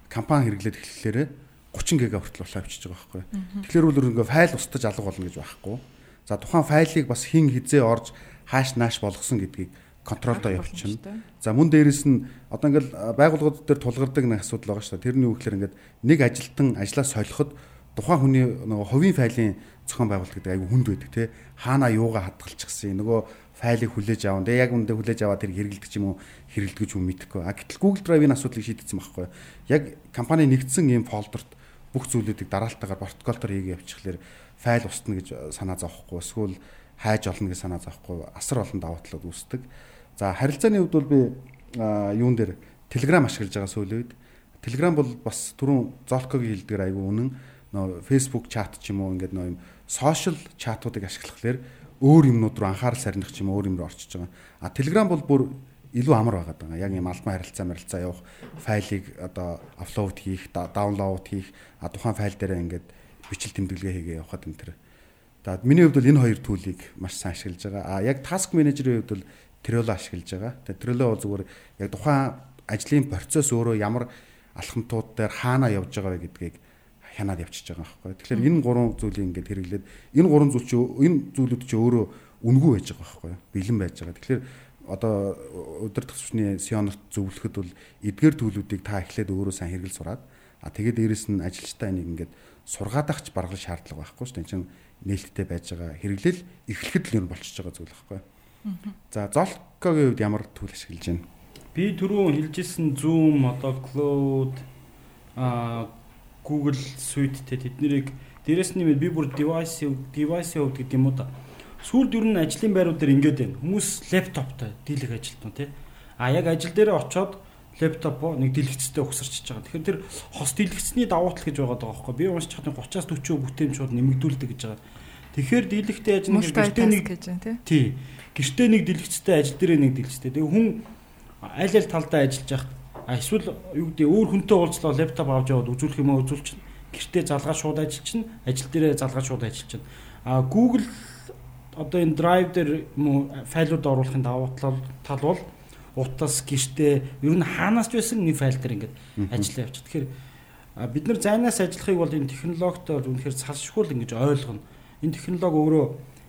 компани хэрэглээд эхлэхлээрээ 30 гига хүртэл болоо авчиж байгаа байхгүй. Тэгэхээр бол ингээ файл устдаж алга болно гэж байхгүй. За тухайн файлыг бас хин хизээ орж хааш нааш болгосон гэдгийг контролдоо явуулчихна. За мөн дээрэс нь одоо ингээл байгууллагууд дээр тулгардаг нэг асуудал байгаа шүү дээ. Тэрний юу гэхээр ингээд нэг ажилтан ажлаа солиход тухайн хүний нөгөө хувийн файлын зохион байгуулалт гэдэг айгүй хүнд байдаг тий. Хаана юугаа хадгалчихсан нөгөө файлыг хүлээж аван. Тэгээ яг үндэ хүлээж аваад тэр хэрэгэлдэг юм уу хэрэгэлдэг ч юм мэдэхгүй. А гэтэл Google Drive-ийн асуудлыг шийдсэн байхгүй. Яг компани нэгдсэн ийм фолдерт бүх зүйлүүдийг дараалтаагаар протоколтоор хийгээ явчихлаэр файл устна гэж санаа зовхгүй. Эсвэл хайж олно гэж санаа зовхгүй. Асар олон давуу талууд үүсдэг. За харилцааны хувьд бол би юун дээр Telegram ашиглаж байгаа сүүлийн үед. Telegram бол бас түрүүн Zolko-гийн хэлдгээр айгүй үнэн нөө Facebook чат ч юм уу ингээд нөө юм сошиал чатуудыг ашиглахлаар өөр юмнууд руу анхаарал сарних ч юм өөр юм руу орчиж байгаа. А Telegram бол бүр илүү амар байгаад байгаа. Яг юм албан харилцаа марилцаа явах, файлыг одоо аплоад хийх, даунлоад хийх, а тухайн файл дээрээ ингээд бичил тэмдэглэгээ хийгээ явахад энэ төр. За миний хувьд бол энэ хоёр төлийг маш сайн ашиглаж байгаа. А яг task manager-ийн хувьд бол Trello ашиглаж байгаа. Тэгээ Trello бол зүгээр яг тухайн ажлын процесс өөрөө ямар алхамтууд дээр хаана явж байгаа вэ гэдгийг хянаад явчихж байгаа байхгүй. Тэгэхээр энэ гурван зүйлийг ингээд хэрэглээд энэ гурван зүйл чинь энэ зүйлүүд чинь өөрөө үнгүй байж байгаа байхгүй. Бэлэн байж байгаа. Тэгэхээр одоо өдөр төгсчний сионорт зөвлөхөд бол эдгээр төлүүдийг та эхлээд өөрөө сайн хэрэгэл сураад а тэгээд дээрэс нь ажилчтай нэг ингээд сургаадахч баргал шаардлага байхгүй шүү дээ. Энд чинь нээлттэй байж байгаа хэрэглэл эхлэхэд л юм болчихж байгаа зүйл байхгүй. За Zolko-гийн хувьд ямар түүл ашиглаж байна? Би түрүүн хэлжсэн Zoom одоо Cloud а Google Suite те тэднийг дээрэс нь би бүр device device хувьд гэдэг юм уу да. Сүүлд ер нь ажлын байрууд дээр ингэж байна. Хүмүүс лаптоптой дийлэх ажилтнаа тий. А яг ажил дээр очоод лаптопо нэг дэлгэцтэй угсарчж байгаа. Тэгэхээр тэр хос дэлгэцний давуу тал гэж байгаа даа байхгүй. Би уншиж хатны 30-аас 40% бүтээмжүүд нэмэгдүүлдэг гэж байгаа. Тэгэхээр дийлэгтэй ажил нэг гэртээ нэг гэж байна тий. Гэртээ нэг дэлгэцтэй ажил дээр нэг дэлгэцтэй. Тэгээ хүн аль аль талдаа ажиллаж яхад эсвэл юу гэдэг өөр хүнтэй уулзлаа лаптоп авч яваад үзүүлэх юм уу үзүүлчихнэ. Гэртээ залгаа шууд ажиллаж чинь ажил дээрээ залгаа шууд ажиллаж чинь. А Google одоо энэ Drive дээр файлууд оруулахын давуу тал бол утас гэртээ ер нь хаанаас ч байсан нэг файл дээр ингээд ажиллаа явчих. Тэгэхээр бид нар зайнаас ажиллахыг бол энэ технологитой үнэхээр салшгүй л ингэж ойлгоно. Энэ технологи өөрөө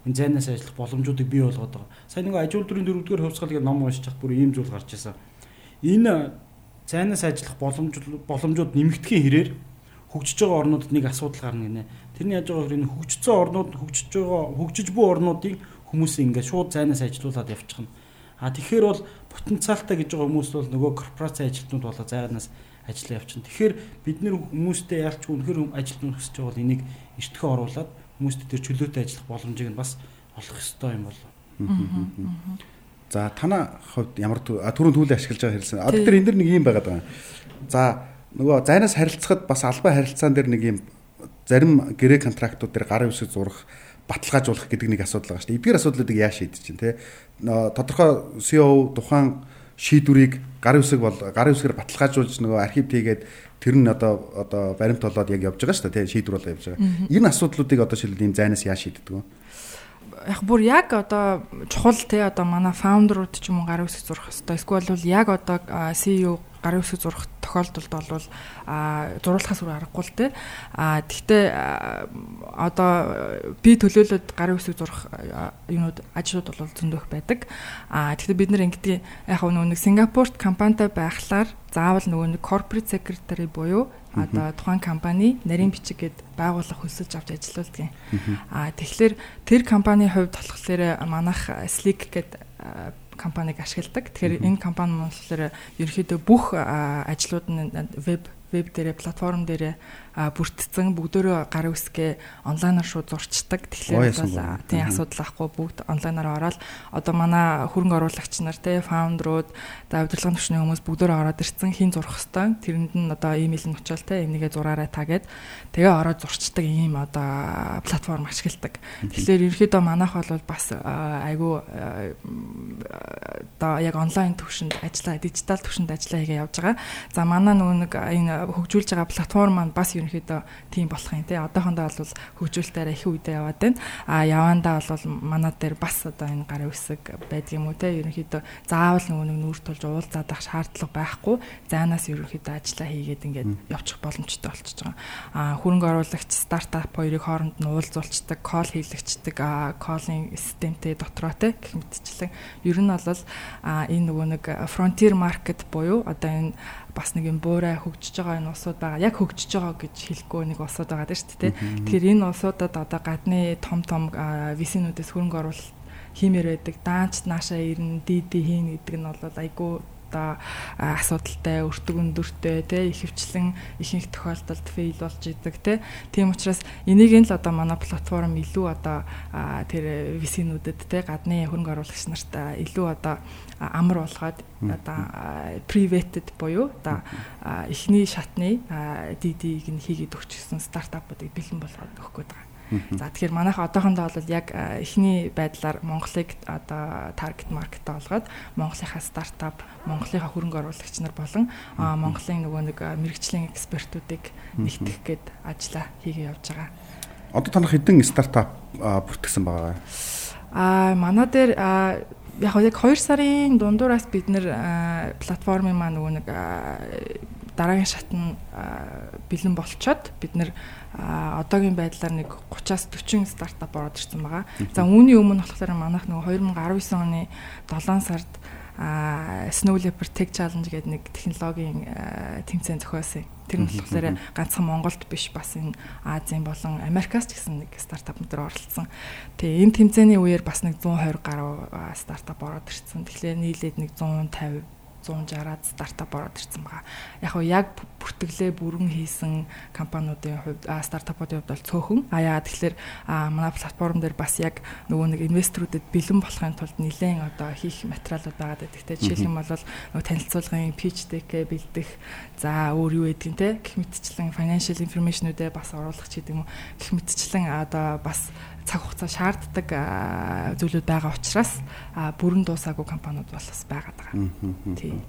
энэ зайнаас ажиллах боломжуудыг бий болгоод байгаа. Сайн нэг ажил үйлдвэрийн дөрөвдүгээр хувьсгал гэдэг ном уншиж бүр ийм зүйл гарч ирсэн. Энэ зайнаас ажиллах боломж боломжууд нэмэгдэхийн хэрээр хөгжиж байгаа орнуудад нэг асуудал гарна гинэ. Тэрний яаж байгаа хэрэг хөгжсөн орнууд хөгжиж байгаа хөгжиж буй орнуудын хүмүүс ингээд шууд зайнаас ажилуулад явчихна. А тэгэхээр бол потенциалтай гэж байгаа хүмүүс бол нөгөө корпорац ажилтнууд болоо зайнаас ажиллаа явчихна. Тэгэхээр бид нэр хүмүүстэй ялч үнэхэр ажилтнууд хүсэж байгаа бол энийг эртхөө оруулаад хүмүүст тэр чөлөөтэй ажиллах боломжийг нь бас олох ёстой юм болов. За танаа хувьд ямар түрүүн төлөө ашиглаж байгаа хэлсэн. Одоо тэр энэ дэр нэг юм байгаад байгаа. За нөгөө зайнаас харилцахад бас албан харилцаан дээр нэг юм зарим гэрээ контрактууд дээр гарын үсэг зурах баталгаажуулах гэдэг нэг асуудал байгаа шүү дээ. Эдгээр асуудлуудыг яаж шийдэж чинь те тодорхой CEO тухайн шийдвэрийг гарын үсэг бол гарын үсгээр баталгаажуулж нөгөө архив тийгээд тэр нь одоо одоо баримт болоод яг явж байгаа шүү дээ те шийдвэр болоо явж байгаа. Энэ асуудлуудыг одоо шилбэл ийм зайнаас яаж шийддэг вэ? Яг бүр яг одоо чухал те одоо манай фаундерууд ч юм уу гарын үсэг зурх хэвээр эсвэл бол яг одоо CEO гарын үсэг зурх тохиолдолд бол а зуруулахаас өөр аргагүй л те. А тэгтээ одоо би төлөөлөд гарын үсэг зурх юмуд ажлууд бол зөндөх байдаг. А тэгтээ бид нар ингэдэг яг нэг Сингапурт компанитай байхлаар заавал нөгөө нэг corporate secretary буюу одоо тухайн компани нарийн бичиг гээд байгууллага хөлсөж авч ажиллаулдаг. Аа тэгэхээр тэр компанийн хувьд болохоор манайх Slick гээд компаниг ашигладаг. Тэгэхээр энэ компани болохоор ерөөхдөө бүх ажлууд нь веб веб дээрээ платформ дээрээ бүрдсэн бүгдөө гар үсгээ онлайнаар шууд зурчдаг. Тэгэхээр бол тийм асуудал ахгүй бүгд онлайнаар ороод одоо манай хөрөнгө оруулагч нар те фаундерууд за удирдлагын түвшний хүмүүс бүгдөө ороод ирсэн хин зурх хэвээр тэрэнд нь одоо имэйл нь очиол те энийгээ зураарай та гэд тэгээ ороод зурчдаг ийм одоо платформ ашигладаг. Тэгэхээр ерөөхдөө манайх бол бас айгүй одоо яг онлайн төвшөнд ажиллаа дижитал төвшөнд ажиллаа хийгээ явж байгаа. За манай нөгөө нэг энэ хөгжүүлж байгаа платформ маань бас ерөнхийдөө тийм болох юм тий. Одоохондоо бол хөгжүүлэлтээр их үедээ яваад байна. А явандаа бол манай дээр бас одоо энэ гарын үсэг байдаг юм уу тий. Ерөнхийдөө заавал нөгөө нэг нүүр тулж уулзаад ах шаардлага байхгүй. Заанаас ерөнхийдөө ажиллаа хийгээд ингээд явчих боломжтой болчихж байгаа. А хөрөнгө оруулагч стартап хоёрыг хооронд нь уулзуулцдаг, кол хийлэгчдэг, а колын системтэй дотроо тий гэх мэтчлэн ер нь бол энэ нөгөө нэг frontier market буюу одоо энэ бас нэг юм буурай хөгжиж байгаа энэ улсууд байгаа. Яг хөгжиж байгаа гэж хэлэхгүй нэг улсууд байгаа шүү дээ. Тэгэхээр энэ улсуудад одоо гадны том том висинүүдээс хөрөнгө оруулалт хиймээр байдаг. Даанч наашаа ирнэ, дид хийн гэдэг нь бол айгүй одоо асуудалтай, өртөг өндөртэй тий ихэвчлэн ихэнх тохиолдолд фейл болж идэг тий. Тийм учраас энийг л одоо манай платформ илүү одоо тэр висинүүдэд тий гадны хөрөнгө оруулагч нарт илүү одоо амар болгоод одоо privated буюу одоо эхний шатны DD-г нь хийгээд өгчихсэн стартапуудыг бэлэн болгоод өгөх гээд байгаа. За тэгэхээр манайх одоохондоо бол яг эхний байдлаар Монголыг одоо таргет маркет олгоод Монголынхаа стартап, Монголынхаа хөрөнгө оруулагч нар болон Монголын нөгөө нэг мэрэгжлийн экспертүүдийг нэгтгэх гээд ажиллаа хийгээ явж байгаа. Одоо танах хэдэн стартап бүртгэсэн байгаа? Аа манай дээр яг яг 2 сарын дундуураас бид нэр платформын маань нөгөө нэг дараагийн шат нь бэлэн болцоод бид нэр одоогийн байдлаар нэг 30-аас 40 стартап ороод ирсэн байгаа. За үүний өмнө болохоор манайх нөгөө 2019 оны 7 сард Snow Leopard Tech Challenge гэдэг нэг технологийн тэмцээн зохиосон. Тэр нь болохоор ганцхан Монголд биш бас энэ Азийн болон Америкаас ч гэсэн нэг стартап мэтэр оролцсон. Тэгээ энэ тэмцээний үеэр бас нэг 120 гаруй стартап ороод ирсэн. Тэгэхээр нийлээд нэг 150 160-аад стартап ороод ирсэн байгаа. Яг нь яг бүртгэлээ бүрэн хийсэн компаниудын хувьд стартапуудын хувьд бол цөөхөн. А яа тэгэхээр манай платформ дээр бас яг нөгөө нэг инвесторүүдэд бэлэн болохын тулд нэлээд одоо хийх материалууд байгаа гэдэг. Тэ жишээлх юм бол нөгөө танилцуулгын pitch deck бэлдэх за өөр юу гэдгийг те гэх мэтчлэн financial information-үүдээ бас оруулах ч гэдэг юм уу гэх мэтчлэн одоо бас цаг хугацаа шаарддаг зүйлүүд байгаа учраас бүрэн дуусаагүй компаниуд бол бас байгаа даа. Тийм.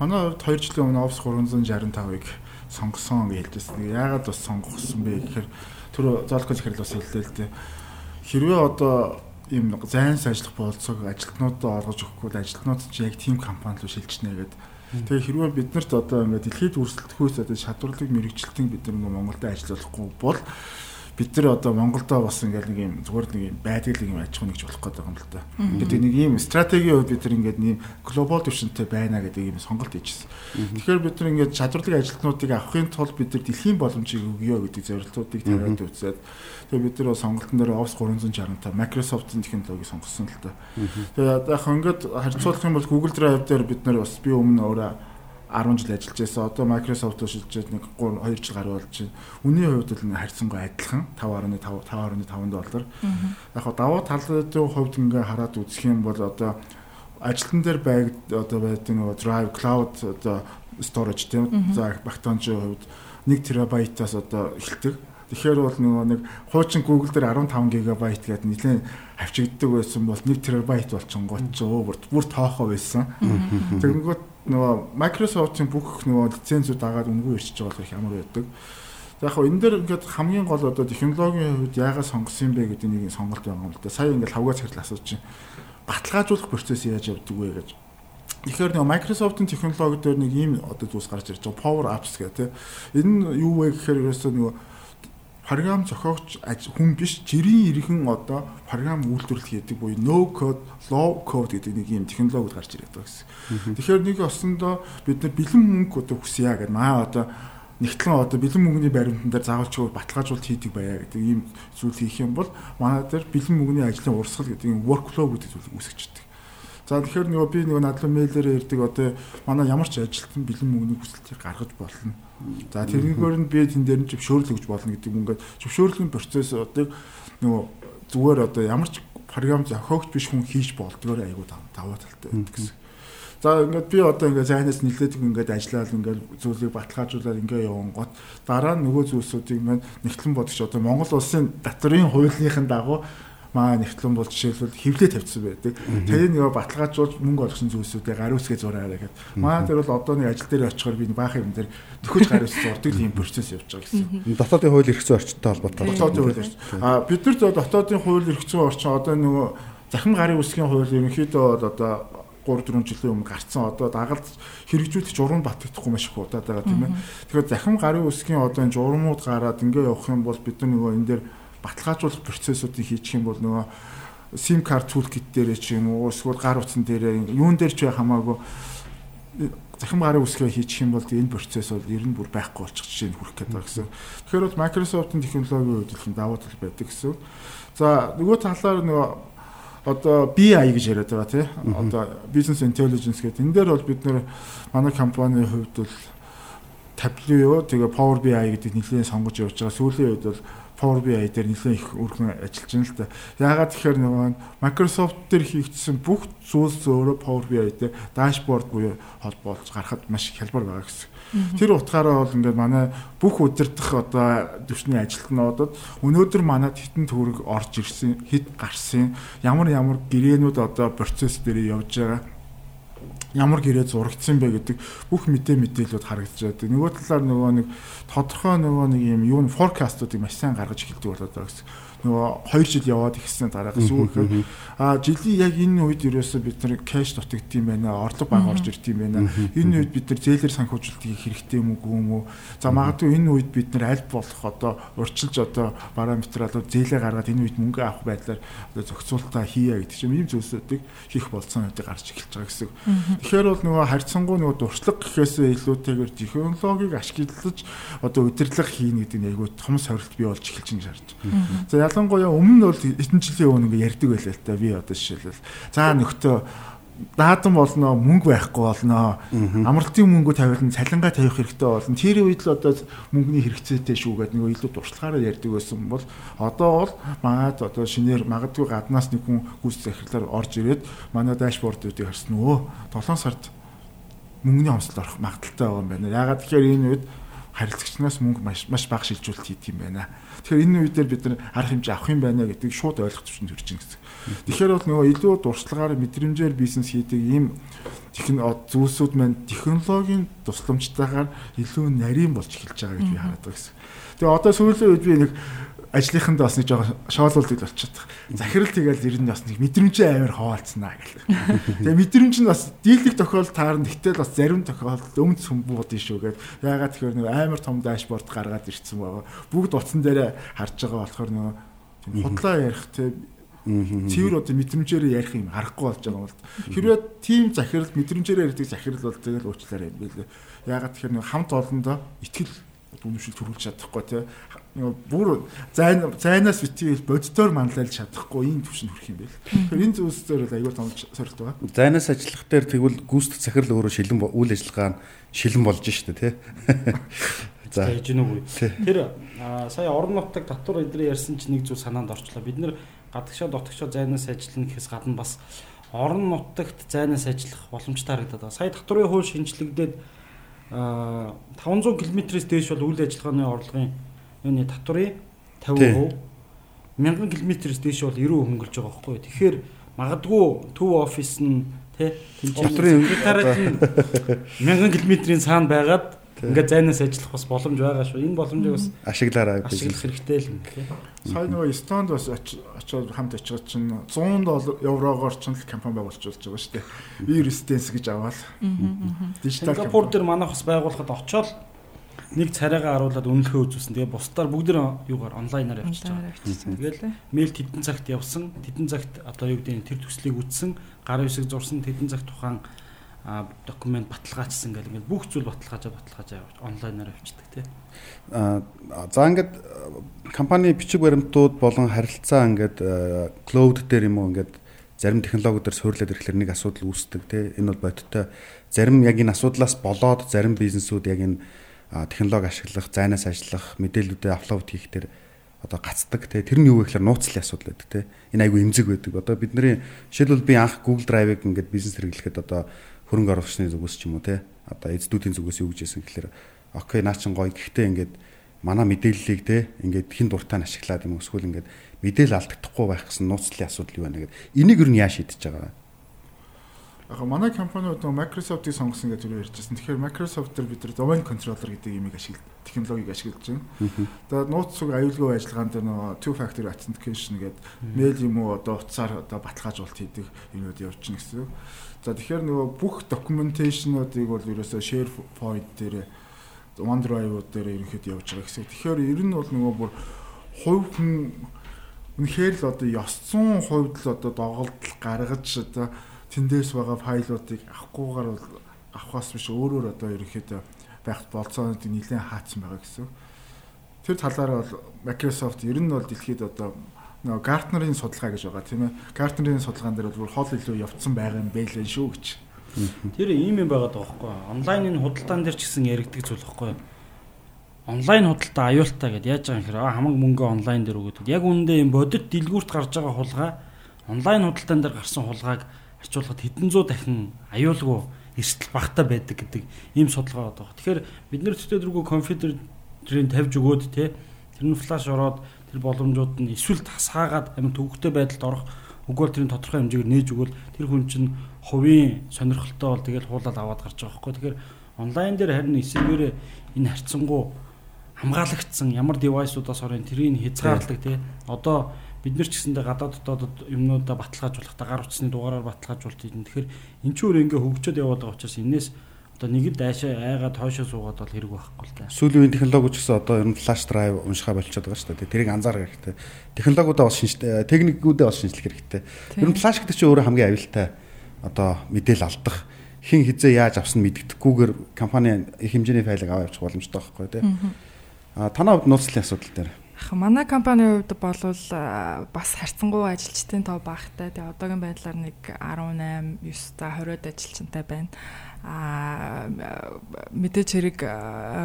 Манай хувьд 2 жилийн өмнө Office 365-ыг сонгосон гэж хэлжсэн. Яагаад бас сонгосон бэ гэхээр түр зоолох захирал бас хэллээ л дээ. Хэрвээ одоо ийм зайнс ажиллах болцоог ажилтнуудад олгож өгөхгүй ажилтнууд ч яг team компани руу шилжнэ гэдэг Тэгээ хэрвээ биднэрт одоо ингээд дэлхийд өрсөлдөхөөс одоо шатварлыг мэрэгчлэлтийн бид нар Монголд ажиллахгүй бол бид нар одоо Монголдо бас ингээл нэг юм зүгээр нэг юм байдаг л юм аж ахуй нэгж болох гэдэг юм л да. Тэгээд нэг юм стратегийн хувьд бид нар ингээд нэг глобал түвшинтэй байна гэдэг юм сонголт хийжсэн. Тэгэхээр бид нар ингээд чадварлаг ажилтнуудыг авахын тулд бид нар дэлхийн боломжийг өгье гэдэг зорилтуудыг тавиад үзээд тэгээд бид нар сонголтын дээр Office 365 Microsoft-ын технологиг сонгосон л да. Тэгээд яг ингээд харьцуулах юм бол Google Drive дээр бид нар бас би өмнө өөрөө 10 жил ажиллаж байсан. Одоо Microsoft шилжээд нэг 3 2 жил гаруй болж байна. Үний хувьд л харьцангуй адилхан 5.5 5.5 доллар. Яг хаа давуу талын хувьд ингээ хараад үзэх юм бол одоо ажилтан дээр байг одоо байдаг нөгөө Drive Cloud одоо storage тийм за багтаончийн хувьд 1 терабайтаас одоо эхэлдэг. Тэгэхээр бол нөгөө нэг хуучин Google дээр 15 гигабайт гэдэг нэлээд авчигддаг байсан бол 1 терабайт болчихгоот ч өө бүр тоохоо байсан. Тэгэнгүүт нөгөө Microsoft-ийн бүх нөгөө лицензүүд агаад үнгүй ирчихэж байгаа их ямар байдаг. Яг хөө энэ дээр ингээд хамгийн гол одоо технологийн хувьд яагаад сонгосон юм бэ гэдэг нэг сонголт байгаа юм л да. Сая ингээд лавга цэглэл асууж чинь баталгаажуулах процесс яаж явдаг вэ гэж. Тэгэхээр нөгөө Microsoft-ын технологи дээр нэг ийм одоо зүйлс гарч ирж байгаа Power Apps гэх тээ. Энэ юу вэ гэхээр ерөөсөө нөгөө програм зохиогч хүн биш жирийн иргэн одоо програм үйлдвэрлэл хийдэг буюу no code low code гэдэг нэг юм технологид гарч ирээд байгаа гэсэн. Тэгэхээр нэг осондоо бид нар бэлэн мөнгө одоо хүсье гэдэг маа одоо нэгтлэн одоо бэлэн мөнгөний баримтан дээр заавалчгүй баталгаажуулалт хийдэг байя гэдэг ийм зүйл хийх юм бол манай дээр бэлэн мөнгөний ажлын урсгал гэдэг юм workflow гэдэг зүйлийг үүсгэждэг. За тэгэхээр нөгөө би нөгөө надлан мэйлээр ирдэг одоо манай ямар ч ажилтан бэлэн мөнгөний хүсэлтийг гаргаж болно. За тэрнгээр нь би тэн дээр нь зөвшөөрлөг гэж болно гэдэг ингээд зөвшөөрлөгийн процессыг нөгөө зүгээр одоо ямар ч програм зохиогч биш хүн хийж болдгоор айгуу даваа талтай байдаг гэсэн. За ингээд би одоо ингээд зайнаас нилээд ингээд ажиллаад ингээд зүйлийг баталгаажуулаад ингээд явсан гот дараа нь нөгөө зүйлсүүдийг маань нэгтлэн бодож одоо Монгол улсын татврын хуулийнхын дагуу маа нэгтлэн бол жишээлбэл хевлээ тавьчихсан байдаг. Тэрийг нөгөө баталгаажуулж мөнгө олгосон зүйлсүүдээ гар үсгээ зураараа гэхэд. Маа тэр бол одоо нэг ажил дээр очихоор би баах юм дээр төхөж гар үс зурдаг юм процесс явж байгаа гэсэн. Дотоодын хууль эрх зүйн орчинтой холбоотой. Дотоодын хууль эрх. А бид нар дотоодын хууль эрх зүйн орчин одоо нөгөө захим гарын үсгийн хууль ерөнхийдөө бол одоо 3 4 жилийн өмнө гарцсан одоо дагалд хэрэгжүүлэх журам батгахгүй маш их удаад байгаа тийм ээ. Тэгэхээр захим гарын үсгийн одоо энэ журамууд гараад ингээ явах юм бол бид нар нөгөө энэ дээр баталгаажуулах процессуудыг хийчих юм бол нөгөө SIM card toolkit дээр ч юм уу эсвэл гар утсан дээр юун дээр ч хамаагүй захим гарын үсгээ хийчих юм бол энэ процесс бол ер нь бүр байхгүй болчих жишээ нь хүрэх гээд байгаа гэсэн. Тэгэхээр бол Microsoft-ын технологийн их давуу тал байдаг гэсэн. За нөгөө талаар нөгөө одоо BI гэж яриад байгаа тий. Одоо business intelligence гэдэг энэ дээр бол бид нэр манай компанийн хувьд бол Tableau тэгээ Power BI гэдэг нэлээд сонгож явж байгаа. Сүүлийн үед бол Power BI дээр нэлээд их өргөн ажиллаж байна л да. Яагаад тэгэхээр нөгөө Microsoft дээр хийгдсэн бүх зүйлс өөрөө Power BI дээр дашборд буюу холбоолж гарахад маш хялбар байгаа гэсэн. Тэр утгаараа бол ингээд манай бүх удирдах одоо төвчний ажилтнуудад өнөөдөр манад хитэн төгрөг орж ирсэн, хэд гарсан, ямар ямар гэрээнүүд одоо процесс дээр явж байгаа ямар гэрээ зурагдсан бэ гэдэг бүх мэдээ мэдээлүүд харагдаж байдаг. Нөгөө талаар нөгөө нэг тодорхой нөгөө нэг юм юу н форкастуудыг маш сайн гаргаж эхэлдэг болоод байгаа гэсэн нөгөө 2 жил яваад ихсэн дараагаас үүхээр а жилийн яг энэ үед ерөөсөө бид нар кэш дутагдд юм байна орлого бага орж ирд юм байна. Энэ үед бид нар зээлэр санхүүжилтийг хэрэгтэй юм үгүй юм уу? За магадгүй энэ үед бид нар аль болох одоо урьдчилж одоо параметралууд зээлээ гаргаад энэ үед мөнгө авах байдлаар одоо зохицуулалтаа хийя гэдэг чинь ийм зүйлсүүдийг хийх болцсон үедээ гарч эхэлж байгаа гэсэн. Тэгэхээр бол нөгөө харьцангуй нөгөө дуршлаг гэхээсээ илүүтэйгээр технологиг ашиглаж одоо удирдлага хийнэ гэдэг нь айгүй том сорилт бий болж эхэлж байгаа шаардж. За ялангуяа өмнө нь бол эдэн жилийн өмнө ингээ ярьдаг байлаа л та би одоо жишээлбэл за нөхдөө даадан болно мөнгө байхгүй болно амралтын мөнгө тавиулна цалингаа тавих хэрэгтэй болно тэр үед л одоо мөнгөний хэрэгцээтэй шүү гэдэг нэг илүү дуршлагаараа ярьдаг байсан бол одоо бол магад одоо шинээр магадгүй гаднаас нэг хүн гүйс захирлаар орж ирээд манай дашбордуудыг харсан өө 7 сард мөнгөний хомсдол орох магадaltaй байгаа юм байна. Ягаад тэгэхээр энэ үед харилцагчнаас мөнгө маш маш бага шилжүүлэлт хийдэг юм байна. Тэгэхээр энэ үед бид нар арга хэмжээ авах юм байна гэдгийг шууд ойлгох төвчөнд төрж ин гэсэн. Тэгэхээр бол нөгөө илүү дуршлагаар мэдрэмжээр бизнес хийдэг ийм зүйлсүүд маань технологийн тусламжтайгаар илүү нарийн болж эхэлж байгаа гэж би хараад байгаа гэсэн. Тэгээ одоо сүүлийн үед би нэг ажлынханд бас нэг жоохон шоолуулдаг болчиход. Захирал тэгэл ер нь бас нэг мэдрэмжээ амар хаваалцсанаа гэл. Тэгээ мэдрэмж нь бас дийлэх тохиолдолд таарна. Гэтэл бас зарим тохиолдолд өмд сүмбууд шүү гэд. Яагаад тэгэхээр нэг амар том дашборд гаргаад ирсэн байгаа. Бүгд утсан дээр харж байгаа болохоор нөгөө худлаа ярих те цэвэр одоо мэдрэмжээр ярих юм харахгүй болж байгаа бол хэрвээ тийм захирал мэдрэмжээр ярьдаг захирал бол тэгэл уучлаарай юм билээ. Яагаад тэгэхээр нэг хамт олондоо итгэл үнэмшил төрүүлж чадахгүй те бүр зайн зайнаас битгийл боддоор манлайлж чадахгүй ийм төвшөнд хүрэх юм байл. Тэгэхээр энэ зүйлсээр бол аюул томч сорилт байгаа. Зайнаас ажиллах дээр тэгвэл гүйцэтгэх захирал өөрөө шилэн үйл ажиллагаа нь шилэн болж штэ тий. За хийж гэнэ үгүй. Тэр сая орон нутаг татвар эдрээ ярьсан чинь нэг зүйл санаанд орчлоо. Бид нэр гадагшаа дотгошоо зайнаас ажиллана гэхээс гадна бас орон нутагт зайнаас ажиллах боломжтой харагдаад байгаа. Сая татврын хууль шинжлэгдээд 500 км-с дээш бол үйл ажиллагааны орлогын юуны татврын 50%, 1000 км-с дээш бол 90% хөнгөлж байгаа байхгүй. Тэгэхээр магадгүй төв офис нь тий татврын секретарат нь 1000 км-ийн цаана байгаад Ингээд зайнаас ажиллах бас боломж байгаа шүү. Энэ боломжийг бас ашиглаарай гэж ашиглах хэрэгтэй л юм тий. Сая нөгөө Эстонд бас очиод хамт очиод чинь 100 доллар еврогоор ч л компани байгуулж байгаа шүү дээ. Би резиденс гэж аваад. Дижитал Сингапур дээр манайх бас байгуулахад очиод нэг царайгаа харуулад үнэлгээ үзүүлсэн. Тэгээ бусдаар бүгд юугаар онлайнаар явчихж байгаа. Тэгэл мэйл тэдэн цагт явсан, тэдэн цагт одоо юу гэдэг нь тэр төслийг үтсэн, гар үсэг зурсан, тэдэн цагт тухайн документ баталгаажсан гэл ингээд бүх зүйл баталгаажаа баталгаажаа онлайнаар авчдаг тий. Аа за ингээд компани бичиг баримтууд болон харилцаа ингээд cloud дээр юм уу ингээд зарим технологиудаар суйрлаад ирэхлээр нэг асуудал үүсдэг тий. Энэ бол бодиттой зарим яг энэ асуудлаас болоод зарим бизнесүүд яг энэ технологи ашиглах, зайнаас ажиллах, мэдээллүүдээ аплод хийх дээр одоо гацдаг тий. Тэр нь юу вэ гэхээр нууцлын асуудал байдаг тий. Энэ айгүй эмзэг байдаг. Одоо бидний жишээлбэл би анх Google Drive-ыг ингээд бизнес хэрэглэхэд одоо хөрөнгө оруулагчны зүгээс ч юм уу те одоо эзэдүүдийн зүгээс юу гэж хэлсэн гэхээр окей наа чин гоё гэхдээ ингээд манай мэдээллийг те ингээд хин дуртай нь ашиглаад юм эсвэл ингээд мэдээлэл алдагдахгүй байх гэсэн нууцлын асуудал юу байна гэдэг энийг юу нь яа шийдэж байгаа Яг манай компаниуд нөгөө Microsoft-ийг сонгосон гэж түрүү ярьжсэн. Тэгэхээр Microsoft дээр бид нар domain controller гэдэг юмыг ашиглаж технологиг ашиглаж байна. Тэгээд нууц зүг аюулгүй ажиллагаанд нөгөө two factor authentication гэдэг мэйл юм уу одоо утсаар одоо баталгаажуулалт хийдэг юмуд явж гин гэсэн. За тэгэхээр нөгөө бүх documentation-уудыг бол ерөөсөө SharePoint дээр OneDrive дээр ерөнхийдөө явж байгаа гэсэн. Тэгэхээр ер нь бол нөгөө бүр хувь хүн үнэхээр л одоо ёсцсон хувьд л одоо доголдол гаргаж одоо тэндээс байгаа файлуудыг авахгүйгээр бол авахаас биш өөрөөр одоо ерөнхийдөө байх болцоонуудыг нэлээд хаацсан байгаа гэсэн. Тэр талаараа бол Microsoft ер нь бол дэлхийд одоо нөгөө Gartner-ийн судалгаа гэж байгаа тийм ээ. Gartner-ийн судалгаан дээр бол хол илүү явцсан байгаа юм байлээ шүү гэж. Тэр ийм юм байгаад байгаа байхгүй юу? Онлайнын худалдаан дээр ч гэсэн яригддаг зүйл байхгүй юу? Онлайн худалдаа аюултай гэдээ яаж байгаа юм хэрэг хамаг мөнгө онлайн дээр өгöd. Яг үүндээ юм бодит дэлгүүрт гарч байгаа хулгай онлайн худалдаан дээр гарсан хулгайг арчуулахад хэдэн зуун дахин аюулгүй эрсдэл багтаа байдаг гэдэг ийм судалгаа байгаа. Тэгэхээр бид нэр төдөөдргөө компьютерийн тавьж өгөөд те тэр нь флаш ороод тэр боломжууд нь эсвэл тасгаагаад амин төвөгтэй байдалд орох үгүй тэрийн тодорхой хэмжээгээр нээж өгвөл тэр хүн чинь хувийн сонирхолтой бол тэгэл хуулаад аваад гарч байгаа хгүй. Тэгэхээр онлайн дээр харин эсвэргээр энэ харьцангуй хамгаалагдсан ямар девайсуудаас орын тэрийг хязгаарладаг тий. Одоо бид нар ч гэсэндээ гадаад дотоод юмнуудаа баталгаажуулахдаа гар утасны дугаараар баталгаажуулт юм. Тэгэхээр эн чинь өөр ингээ хөгжөөд яваад байгаа учраас энээс Одоо нэгэд дайшаа айгаад хойшоо суугаад бол хэрэг байхгүй л да. Сүүлийн үеийн технологи ч гэсэн одоо ер нь флаш драйв уншихаа болчиход байгаа шүү дээ. Тэрийг анзаарах хэрэгтэй. Технологиудаа бас шинж техникүүдээ бас шинжлэх хэрэгтэй. Ер нь флаш гэдэг чинь өөрөө хамгийн аюултай одоо мэдээлэл алдах хин хизээ яаж авсан мэддэхгүйгээр компани их хэмжээний файлыг аваа явуучих боломжтой байхгүй тий. А танаа хувьд нууцлын асуудал дээр Яг манай компанийн хувьд бол бас харьцангуй ажилчдын тоо багтай. Тэгээ одоогийн байдлаар нэг 18, 9 та 20-од ажилчинтай байна а мэдээж хэрэг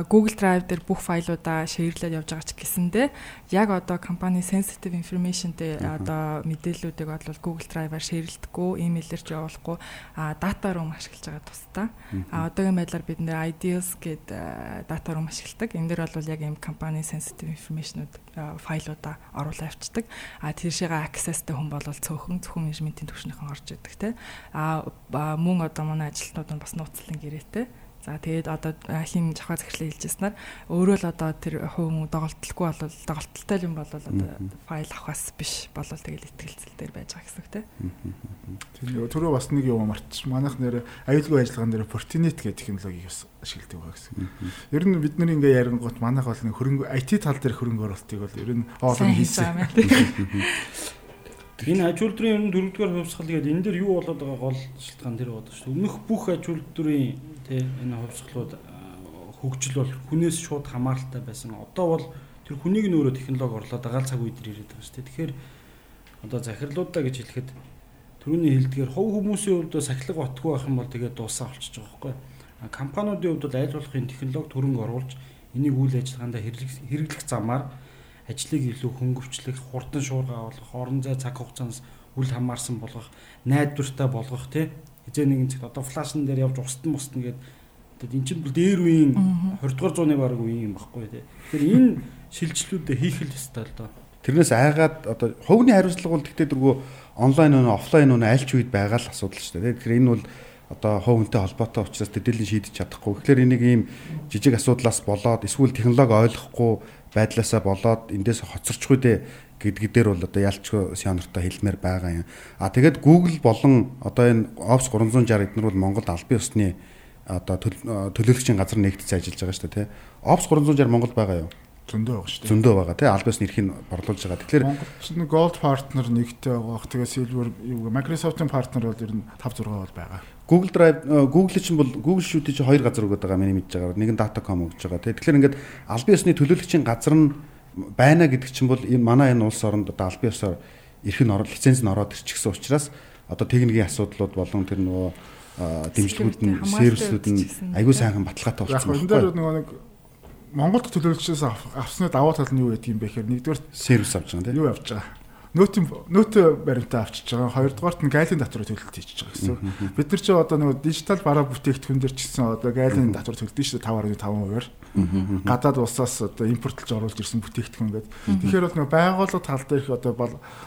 Google Drive дээр бүх файлуудаа шеэрлээд явж байгаа ч гэсэндэ яг одоо компани sensitive informationтэй одоо мэдээллүүдийг бол Google Drive-аар шеэрлдэггүй, имэйлээр ч явуулахгүй а дата room ашиглаж байгаа тусдаа. А одоогийн байдлаар бид нэр Ideals гэдэг дата room ашигладаг. Энэ дээр бол яг ийм компани sensitive information-ууд файлуудаа оруулаад авчдаг. А тийшээгээ access-тэй хүн бол цөөхөн зөвхөн менежментийн төвшнийхэн орж идэг те. А мөн одоо манай ажилтнууд нь бас нууцлан гэрээтэй. За тэгээд одоо хин жахаа захирлаа хэлжсэнээр өөрөө л одоо тэр хүн доголдолгүй бол доголдолтой юм бол одоо файл авахаас биш болол тэгэл ихтгэлцэл дээр байж байгаа гэсэн үг тийм. Түрүү бас нэг юм марч. Манайх нэр аюулгүй ажиллагаан дээр Fortinet гэх технологиг бас ашигладаг байгаа гэсэн. Ер нь бид нар ингээ ярингууд манайх бол нэг хөрөнгө IT тал дээр хөрөнгө оруулалтыг бол ер нь олон хийсэн. Энэ аж үйлдвэрийн дөрөвдүгээр хувьсгал гэдэг энэ дээр юу болоод байгаа гол шалтгаан тэр байдаг шүү. Өмнөх бүх аж үйлдвэрийн тий энэ хувьсгалууд хөгжил бол хүнээс шууд хамааралтай байсан. Одоо бол тэр хүнийг нөөрэө технологи орлоод дагаал цаг үед ирээд байгаа шүү. Тэгэхээр одоо захирлуудаа гэж хэлэхэд түрүүний хэлдгээр хов хүмүүсийн хувьд сахилга батгүй байх юм бол тэгээд дуусаа болчихж байгаа байхгүй. Компаниудын хувьд бол аль болох энэ технологи төрөнг оруулж энийг үйл ажиллагаанд хэрэглэх замаар ажлыг илүү хөнгөвчлөх, хурдан шуурга болох, орон зай цаг хугацаанд үл хамаарсан болгох, найдвартай болгох тий. Хизээ нэгэн зэгт одоо флашн дээр явж устан мустан гэдэг тэгээд эн чинь бүр дээр үеийн 20 дугаар зууны баг үеийн юм баггүй тий. Тэгэхээр энэ шилжилтүүдээ хийх л ёстой л доо. Тэрнээс айгаад одоо хувийн хариуцлага бол тэгтээ дөрвөө онлайн өнө офлайн өнө аль ч үед байгаа л асуудал шүү дээ. Тэгэхээр энэ бол одоо хувинтай холбоотой учраас төдийлөн шийдэж чадахгүй. Тэгэхээр энийг ийм жижиг асуудлаас болоод эсвэл технологи ойлгохгүй байдлаасаа болоод эндээс хоцорчгүй дээ гэдг дээр бол одоо ялчгүй сионортой хэлмээр байгаа юм. А тэгээд Google болон одоо энэ Ops 360 эднэр бол Монголд албан ёсны одоо төлөөлөгчийн газар нэгтгэж ажиллаж байгаа шүү дээ тий. Ops 360 Монголд байгаа юу? зөндөө байгаа шүү дээ. Зөндөө байгаа тий. Албаас нэрхийг борлуулж байгаа. Тэгэхээр Монголд gold partner нэгтэй байгаа. Тэгээ silver юу Microsoft-ын партнер бол ер нь 5 6 бол байгаа. Google Drive Google чинь бол Google Shoot чинь хоёр газар өгöd байгаа миний мэдж байгаа. Нэг нь Datacom өгж байгаа. Тэгэхээр ингээд албан ёсны төлөөлөгчийн газар нь байна гэдэг чинь бол энэ манай энэ улс оронд одоо албан ёсоор эрх нь ороод лиценз нь ороод ирчихсэн учраас одоо техникийн асуудлууд болон тэр нөгөө дэмжлэгүүд нь сервисүүд нь аягүй сайхан баталгаатай болчихсон байна. Яг энэ дээр нөгөө нэг Монголд төлөөлөгчөөс авсны давуу тал нь юу гэдэг юм бэ гэхээр нэгдүгээр сервис авч байгаа тийм юу авч байгаа нөөтийн нөөтө баримтаа авчиж байгаа. Хоёрдугаарт нь гайлын татвар төлөлт хийчихэж байгаа гэсэн. Бид нар ч одоо нөгөө дижитал бараа бүтээгдэхүүн дээр ч гэсэн одоо гайлын татвар төлдөг шүү дээ 5.5%-аар. Гадаад улсаас одоо импортлж оруулж ирсэн бүтээгдэхүүн гэдэг. Тэгэхээр бол нөгөө байгууллага тал дээрх одоо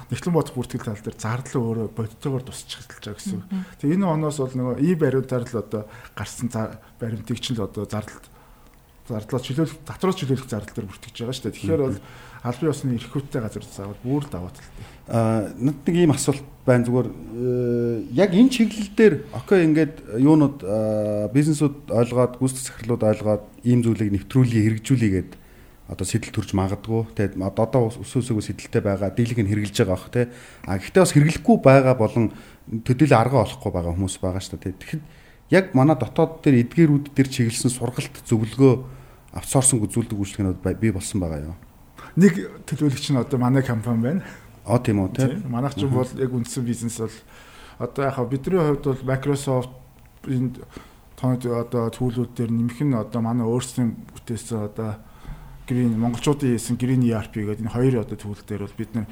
нэгтлэн бодох бүртгэл тал дээр зардал өөрөө бодитойгоор тусч хэлж байгаа гэсэн. Тэгээ энэ оноос бол нөгөө и баримтаар л одоо гарсан баримтыг чинь л одоо зардал зардлаа чөлөөлөх татвараас чөлөөлөх зардал дээр бүртгэж байгаа шүү дээ. Тэгэхээр бол албан ёсны эрхүүдтэй газар заавал бүр даваа талтай. Аа над нэг ийм асуулт байна зүгээр э, яг энэ чиглэл дээр окей ингээд юунууд бизнесүүд ойлгоод гүйцэтгэх захирлууд ойлгоод ийм зүйлийг нэвтрүүлээ хэрэгжүүлээ гэд одоо сэтэл төрж магадгүй тэгээд одоо ус усөөсөө сэтэлтэй байгаа дийлэг нь хэрэгжилж байгаа бах те а гэхдээ бас хэрэглэхгүй байгаа болон төдийлө арга олохгүй байгаа хүмүүс байгаа шүү дээ тэгэхэд яг манай дотоод дээр эдгээрүүд дээр чиглэсэн сургалт зөвлөгөө аутсорсинг үзүүлдэг үйлчлэгнүүд бий болсон байгаа юу нэг төлөөлөгч нь одоо манай компани байна. Аа тийм үү тийм. Манайх ч бол яг үндсэн бизнес бол одоо яг бидний хувьд бол Microsoft энэ тоног одоо төлөвлөлт дээр нэмэх нь одоо манай өөрсдийн бүтээсэн одоо Green монголчуудын хийсэн Green ERP гэдэг энэ хоёр одоо төлөвлөлт дээр бол бид нар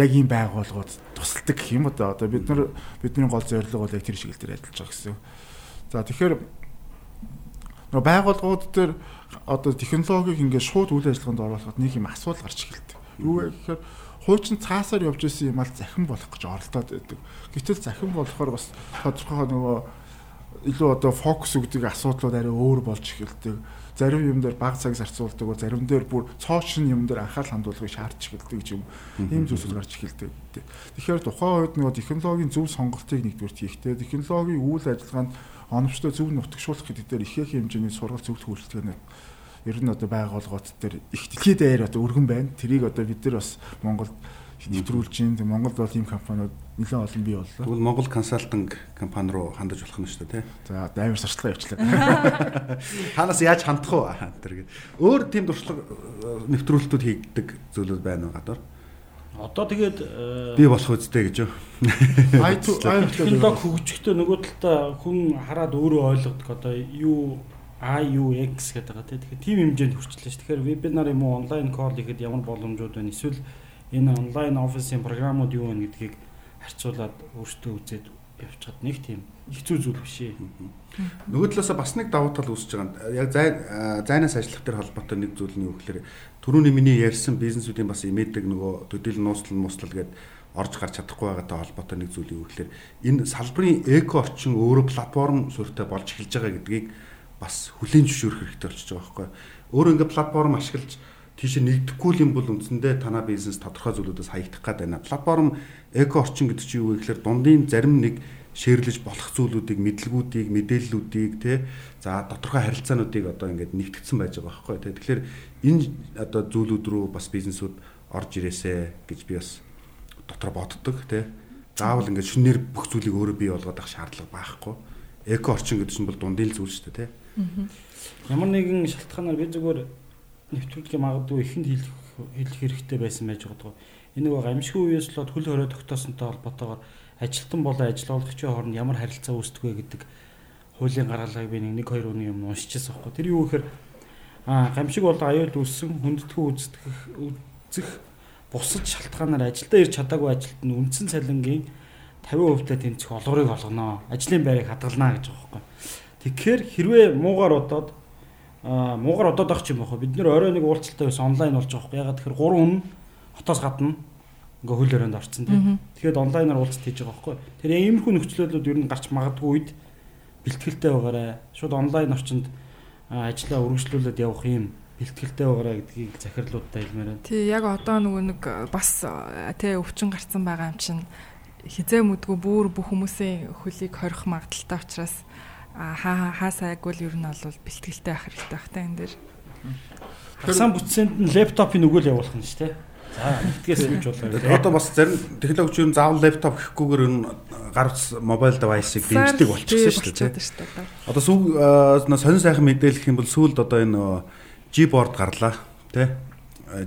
яг ийм байгууллагууд тусалдаг гэх юм одоо одоо бид нар бидний гол зорилго бол яг тэр шиг л дээр ажиллаж байгаа гэсэн. За тэгэхээр нөгөө байгууллагууд дээр одоо технологиг ингээд шууд үйл ажиллагаанд оруулахад нэг юм асуудал гарч эхэлдэг. Юу вэ гэхээр хуучин цаасаар явж исэн юм ал захин болох гэж оролдоод байдаг. Гэтэл захин болохоор бас тодорхой нөгөө илүү одоо фокус өгдөг асуудлууд арай өөр болж эхэлдэг. Зарим юм дээр баг цаг зарцуулдаг, зарим дээр бүр цоошин юм дээр анхаарал хандуулахыг шаардж эхэлдэг юм. Ийм зүйлс гарч эхэлдэг. Тэгэхээр тухайн үед нөгөө технологийн зөв сонголтыг нэгдүгээр хийхдээ технологийн үйл ажиллагаанд оновчтой зөв нутагшуулах гэдэг дээр их их хэмжээний сургалт зөвлөх үйлчлэгээ ер нь одоо байгууллагууд дээр их дэлхийд дээр одоо өргөн байна. Тэрийг одоо бид нар бас Монголд нэвтрүүлж байна. Монголд бол ийм компаниуд нэлээд олон бий боллоо. Тэгвэл Монгол консалтинг компани руу хандаж болох нь шүү дээ, тий. За амар сурчлага явуулчлаа. Ханаас яаж хандах гээд. Өөр тийм туршлага э, нэвтрүүлэлтүүд хийгдэг зүйлүүд байна уу гадар? Одоо тэгээд э, Би болох үстэй гэж юу. I2 технологи хөгжихдээ нөгөө талдаа хүн хараад өөрөө ойлгодог одоо юу IUX гэдэг байгаа тийм. Тэгэхээр тийм хэмжээнд хүрчлээ ш. Тэгэхээр вебинар юм уу онлайн кол ихэд ямар боломжууд байна? Эсвэл энэ онлайн офисын програмууд юу вэ гэдгийг харьцуулаад өөртөө үзээд явчихад нэг тийм хэцүү зүйл биш ээ. Нөгөө талаас бас нэг давуу тал үүсэж байгаа. Яг зай зайнаас ажиллах төр холбоотой нэг зүйл нь юу гэхээр түрүүний миний ярьсан бизнесүүдийн бас имэдэг нөгөө төдийл нууцлал мууцлал гэдэг орж гарч чадахгүй байгаатай холбоотой нэг зүйл юу гэхээр энэ салбарын эко орчин өөрөө платформ суурьтай болж эхэлж байгаа гэдгийг бас хүлээн зөвшөөрөх хэрэгтэй болчихж байгаа байхгүй. Өөр ингээ платформ ашиглаж тийш нэгдэхгүй юм бол үндсэндээ танаа бизнес тодорхой зүйлүүдээс хаягдах гээд байна. Платформ эко орчин гэдэг чинь юу вэ гэхээр дундын зарим нэг шеэрлэж болох зүйлүүдийг, мэдлгүүдийг, мэдээллүүдийг тий за тодорхой харилцаануудыг одоо ингээд нэгтгэсэн байж байгаа байхгүй тий. Тэгэхээр энэ одоо зүйлүүд рүү бас бизнесүүд орж ирээсэ гэж би бас дотор боддог тий. Заавал ингээд шүнээр бүх зүйлийг өөрөө бий болгоод авах шаардлага байхгүй. Эко орчин гэдэг чинь бол дундын зүйл шүү дээ тий. Ямар нэгэн шалтгаанаар би зүгээр нэвтрүүлгээ магадгүй ихэнд хэлэх хэлэх хэрэгтэй байсан байж байгаа. Энэ нэг амжихгүй үеэс л хөл хорой тогтоосонтой холбоотойгоор ажилтан болон ажил олгогчийн хооронд ямар харилцаа үүсдэг вэ гэдэг хуулийн гаргалгыг би нэг хоёр өдрийн юм уншижсэн байхгүй. Тэр юу гэхээр аа гамшиг бол аюул үүссэн хүндэтгүү үздэх үзэх бусад шалтгаанаар ажилдаа ирж чадаагүй ажилт нь үндсэн цалингийн 50% та тэнцэх олгорыг олгоно. Ажлын байрыг хадгална гэж байгаа байхгүй. Тэгэхээр хэрвээ муугаар удаад аа муугаар удаад авах юм бохоо бид нэр орой нэг уулзалтай байсан онлайн болж байгаа байхгүй. Ягаад тэгэхээр 3 хүн хотоос гадна ингээ хөл өрөөнд орцсон тийм. Тэгэхээр онлайнаар уулзалт хийж байгаа байхгүй. Тэр иймэрхүү нөхцөлөдлүүд ер нь гарч магадгүй үед бэлтгэлтэй байгаарай. Шууд онлайн орчинд ажлаа үргэлжлүүлээд явах юм бэлтгэлтэй байгаарай гэдгийг захирлуудтай хэлмээр байна. Тий, яг одоо нөгөө нэг бас тий өвчин гарцсан байгаа юм чинь хизээ мүдгүй бүр бүх хүмүүсийн хөлийг хорих магадaltaй учраас хаа хаа сайгүй л ер нь бол бэлтгэлтэй байх хэрэгтэй байх та энэ дээр. Хасан бүтсэнд нь лэптопыг нүгэл явуулах нь шүү дээ. За нэгтгээс гэж болоо. Одоо бас зарим технологич юу заавал лэптоп гэхгүйгээр нь гар утас мобайл девайсыг дэмждэг болчихсон шүү дээ. Одоо сүүл сонин сайхан мэдээлэх юм бол сүүлд одоо энэ Gboard гарлаа тий.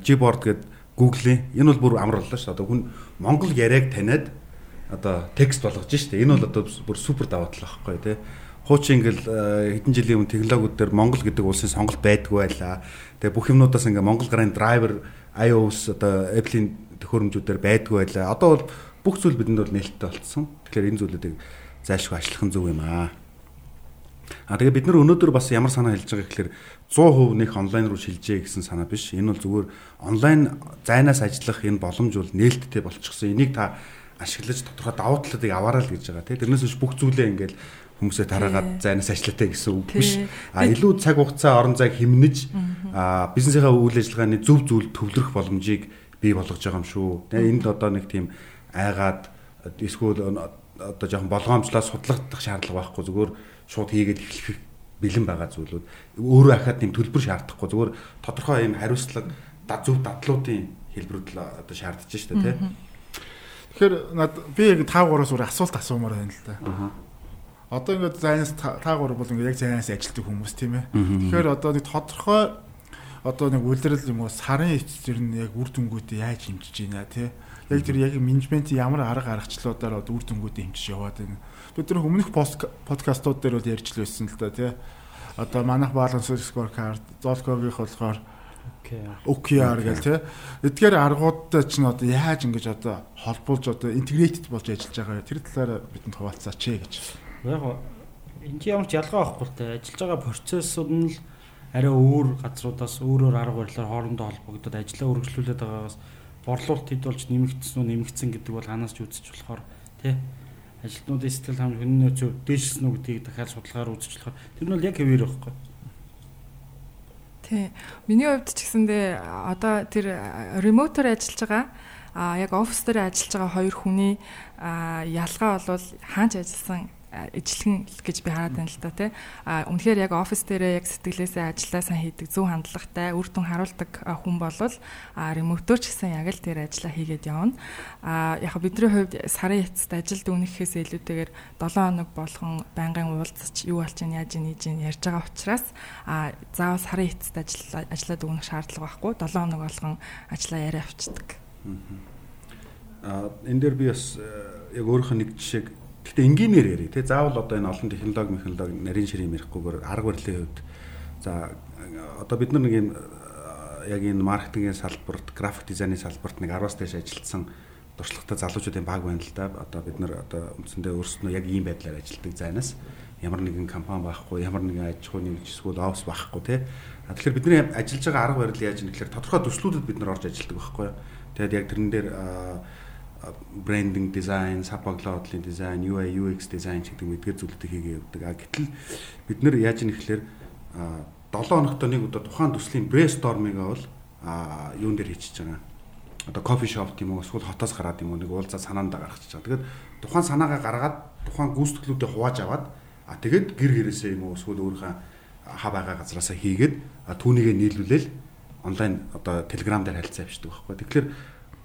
Gboard гэдэг Google-ийн энэ бол бүр амарлаа шүү дээ. Одоо хүн Монгол яриаг таниад одоо текст болгож штэ. Энэ бол одоо бүр супер даваа тал байхгүй тий хуучин ингээл э, хэдэн жилийн өмнө технологиуд дээр Монгол гэдэг улсын сонголт байдгүй байлаа. Тэгээ бүх юмнуудаас ингээ Монгол гарын драйвер iOS одоо Apple-ийн төхөөрөмжүүдээр байдгүй байлаа. Одоо бол бүх зүйл бидэнд бол нээлттэй болцсон. Тэгэхээр энэ зүйлүүдийг зайлшгүй ажиллах нь зөв юм аа. А тэгээ бид нар өнөөдөр бас ямар санаа хэлж байгаа гэхээр 100% нэг онлайн руу шилжээ гэсэн санаа биш. Энэ бол зүгээр онлайн зайнаас ажиллах энэ боломж бол нээлттэй болчихсон. Энийг та ашиглаж тодорхой давуу талуудыг аваарай л гэж байгаа. Тэрнээс биш бүх зүйлээ ингээл хүмүүсээ тараагаад зайнаас ажиллатай гэсэн үг биш. А илүү цаг хугацаа орон зайг хэмнэж бизнесийнхаа үйл ажиллагааны зөв зүйл төвлөрөх боломжийг бий болгож байгаа юм шүү. Тэгээ энд одоо нэг тийм айгаад эсвэл одоо жоохон болгоомжлоо судлагдах шаардлага байхгүй зүгээр шууд хийгээд эхлэх бэлэн байгаа зүйлүүд өөрөө ахаад тийм төлбөр шаардахгүй зүгээр тодорхой юм хариуцлага зөв дадлуудын хэлбэрүүд л одоо шаардж штэ тий. Тэгэхээр над би яг 5 3-аас өөр асуулт асуумаар байна л да. Одоо ингээд зайнаас та гур бол ингээд яг зайнаас ажилтдаг хүмүүс тийм ээ. Тэгэхээр одоо нэг тодорхой одоо нэг үлрэл юм уу сарын эцсэр нь яг үр дүнгуудыг яаж хэмжиж байна тий. Яг тэр яг менежмент ямар арга аргачлалуудаар үр дүнгуудыг хэмжиж яваад байна. Бид нар өмнөх подкастууд дээр бол ярьж л байсан л да тий. Одоо манайх balance scorecard, Zolco-гийнх болохоор OKR гэл тий. Эдгээр аргуудтай чинь одоо яаж ингэж одоо холбуулж одоо интегрейтед болж ажиллаж байгаа тэр талаар бидэнд хуваалцаач гэж. Яг энэ ямар ч ялгаа байхгүй л те ажиллаж байгаа процессууд нь л арай өөр газруудаас өөрөөр арга барилаар хоорондоо холбогдоод ажиллаа үргэлжлүүлээд байгаагаас борлуулалт хэд болж нэмэгдсэн үү нэмэгдсэн гэдэг бол ханаас ч үзэж болохоор тий. Ажилтнуудын сэтгэл хам хөнөө зөв дээшсэн үү гэдгийг дахиад судалгаар үзэж болохоор тэр нь бол яг хэвээр байхгүй. Тий. Миний хувьд ч гэсэндээ одоо тэр ремотор ажиллаж байгаа а яг офис дээр ажиллаж байгаа хоёр хүний ялгаа бол хаанч ажилласан ижилхэн гэж би хараад байна л да тий. А үнэхээр яг офис дээрээ яг сэтгэлээсээ ажиллаа сайн хийдэг, зөв хандлагатай, үр дүн харуулдаг хүн болвол а ремотор ч гэсэн яг л тэр ажиллаа хийгээд явна. А яг бидний хувьд сарын эцэст ажилд үнэхээс илүүтэйгээр 7 хоног болгон байнгын уулзч юу болж ийн яаж хийж ийн ярьж байгаа учраас а заавал сарын эцэст ажиллаа ажиллаад өгөх шаардлага байхгүй 7 хоног болгон ажиллаа яриа авчдаг. А энэ дээр би бас яг өөрийнхөө нэг жишээг Гэхдээ энгийнээр ярив те заавал одоо энэ олон технологи механологи нарийн ширээ ярихгүйгээр арга барилын хувьд за одоо бид нар нэг юм яг энэ маркетингийн салбарт, график дизайны салбарт нэг 10-аас дээш ажилласан туршлагатай залуучуудын баг байна л да. Одоо бид нар одоо үндсэндээ өөрсдөө яг ийм байдлаар ажилладаг зайнаас ямар нэгэн компани байхгүй, ямар нэгэн аж ахуйн нэгж эсвэл офис байхгүй те. Тэгэхээр бидний ажиллаж байгаа арга барил яаж юм гэхээр тодорхой төслүүдэд бид нар орж ажилладаг байхгүй. Тэгээд яг тэрэн дээр брендинг дизайн, сапаглоодлын дизайн, UI UX дизайн гэдэг мэдгээр зүйлүүдийг хийгээ явдаг. А гэтэл бид нэр яаж юм ихлээр 7 хоногт нэг удаа тухайн төслийн брейнстормыг бол юун дээр хийчихэж байгаа. Одоо кофе шоп тийм үү эсвэл хотоос гараад юм уу нэг уулзаа санаанд гаргачихж байгаа. Тэгээд тухайн санаагаа гаргаад тухайн гүйцэтгэлүүдэд хувааж аваад а тэгээд гэр гэрээсээ юм уу эсвэл өөрийнхөө хаа байгаа газараасаа хийгээд түүнийгээ нийлүүлээл онлайн одоо телеграм дээр харилцаа авчдаг байхгүй. Тэгэхээр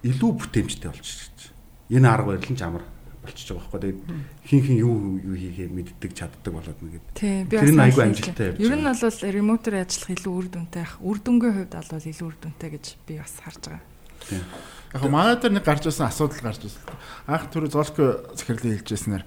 илүү бүтээмжтэй болчихж энэ арга барил нь ч амар болчихж байгаа байхгүй. Тэгээд хин хин юу юу хийхээ мэддэг чаддаг болоод нэгэд. Тийм би бас айгүй амжилттай явж байна. Ер нь бол ремотор ажиллах илүү үр дүнтэй ах. Үр дүнгийн хувьд бол илүү үр дүнтэй гэж би бас харж байгаа. Тийм. Яг манай дээр нэг гарч ирсэн асуудал гарч ирсэн. Анх түр золко захирлын хэлжсэнээр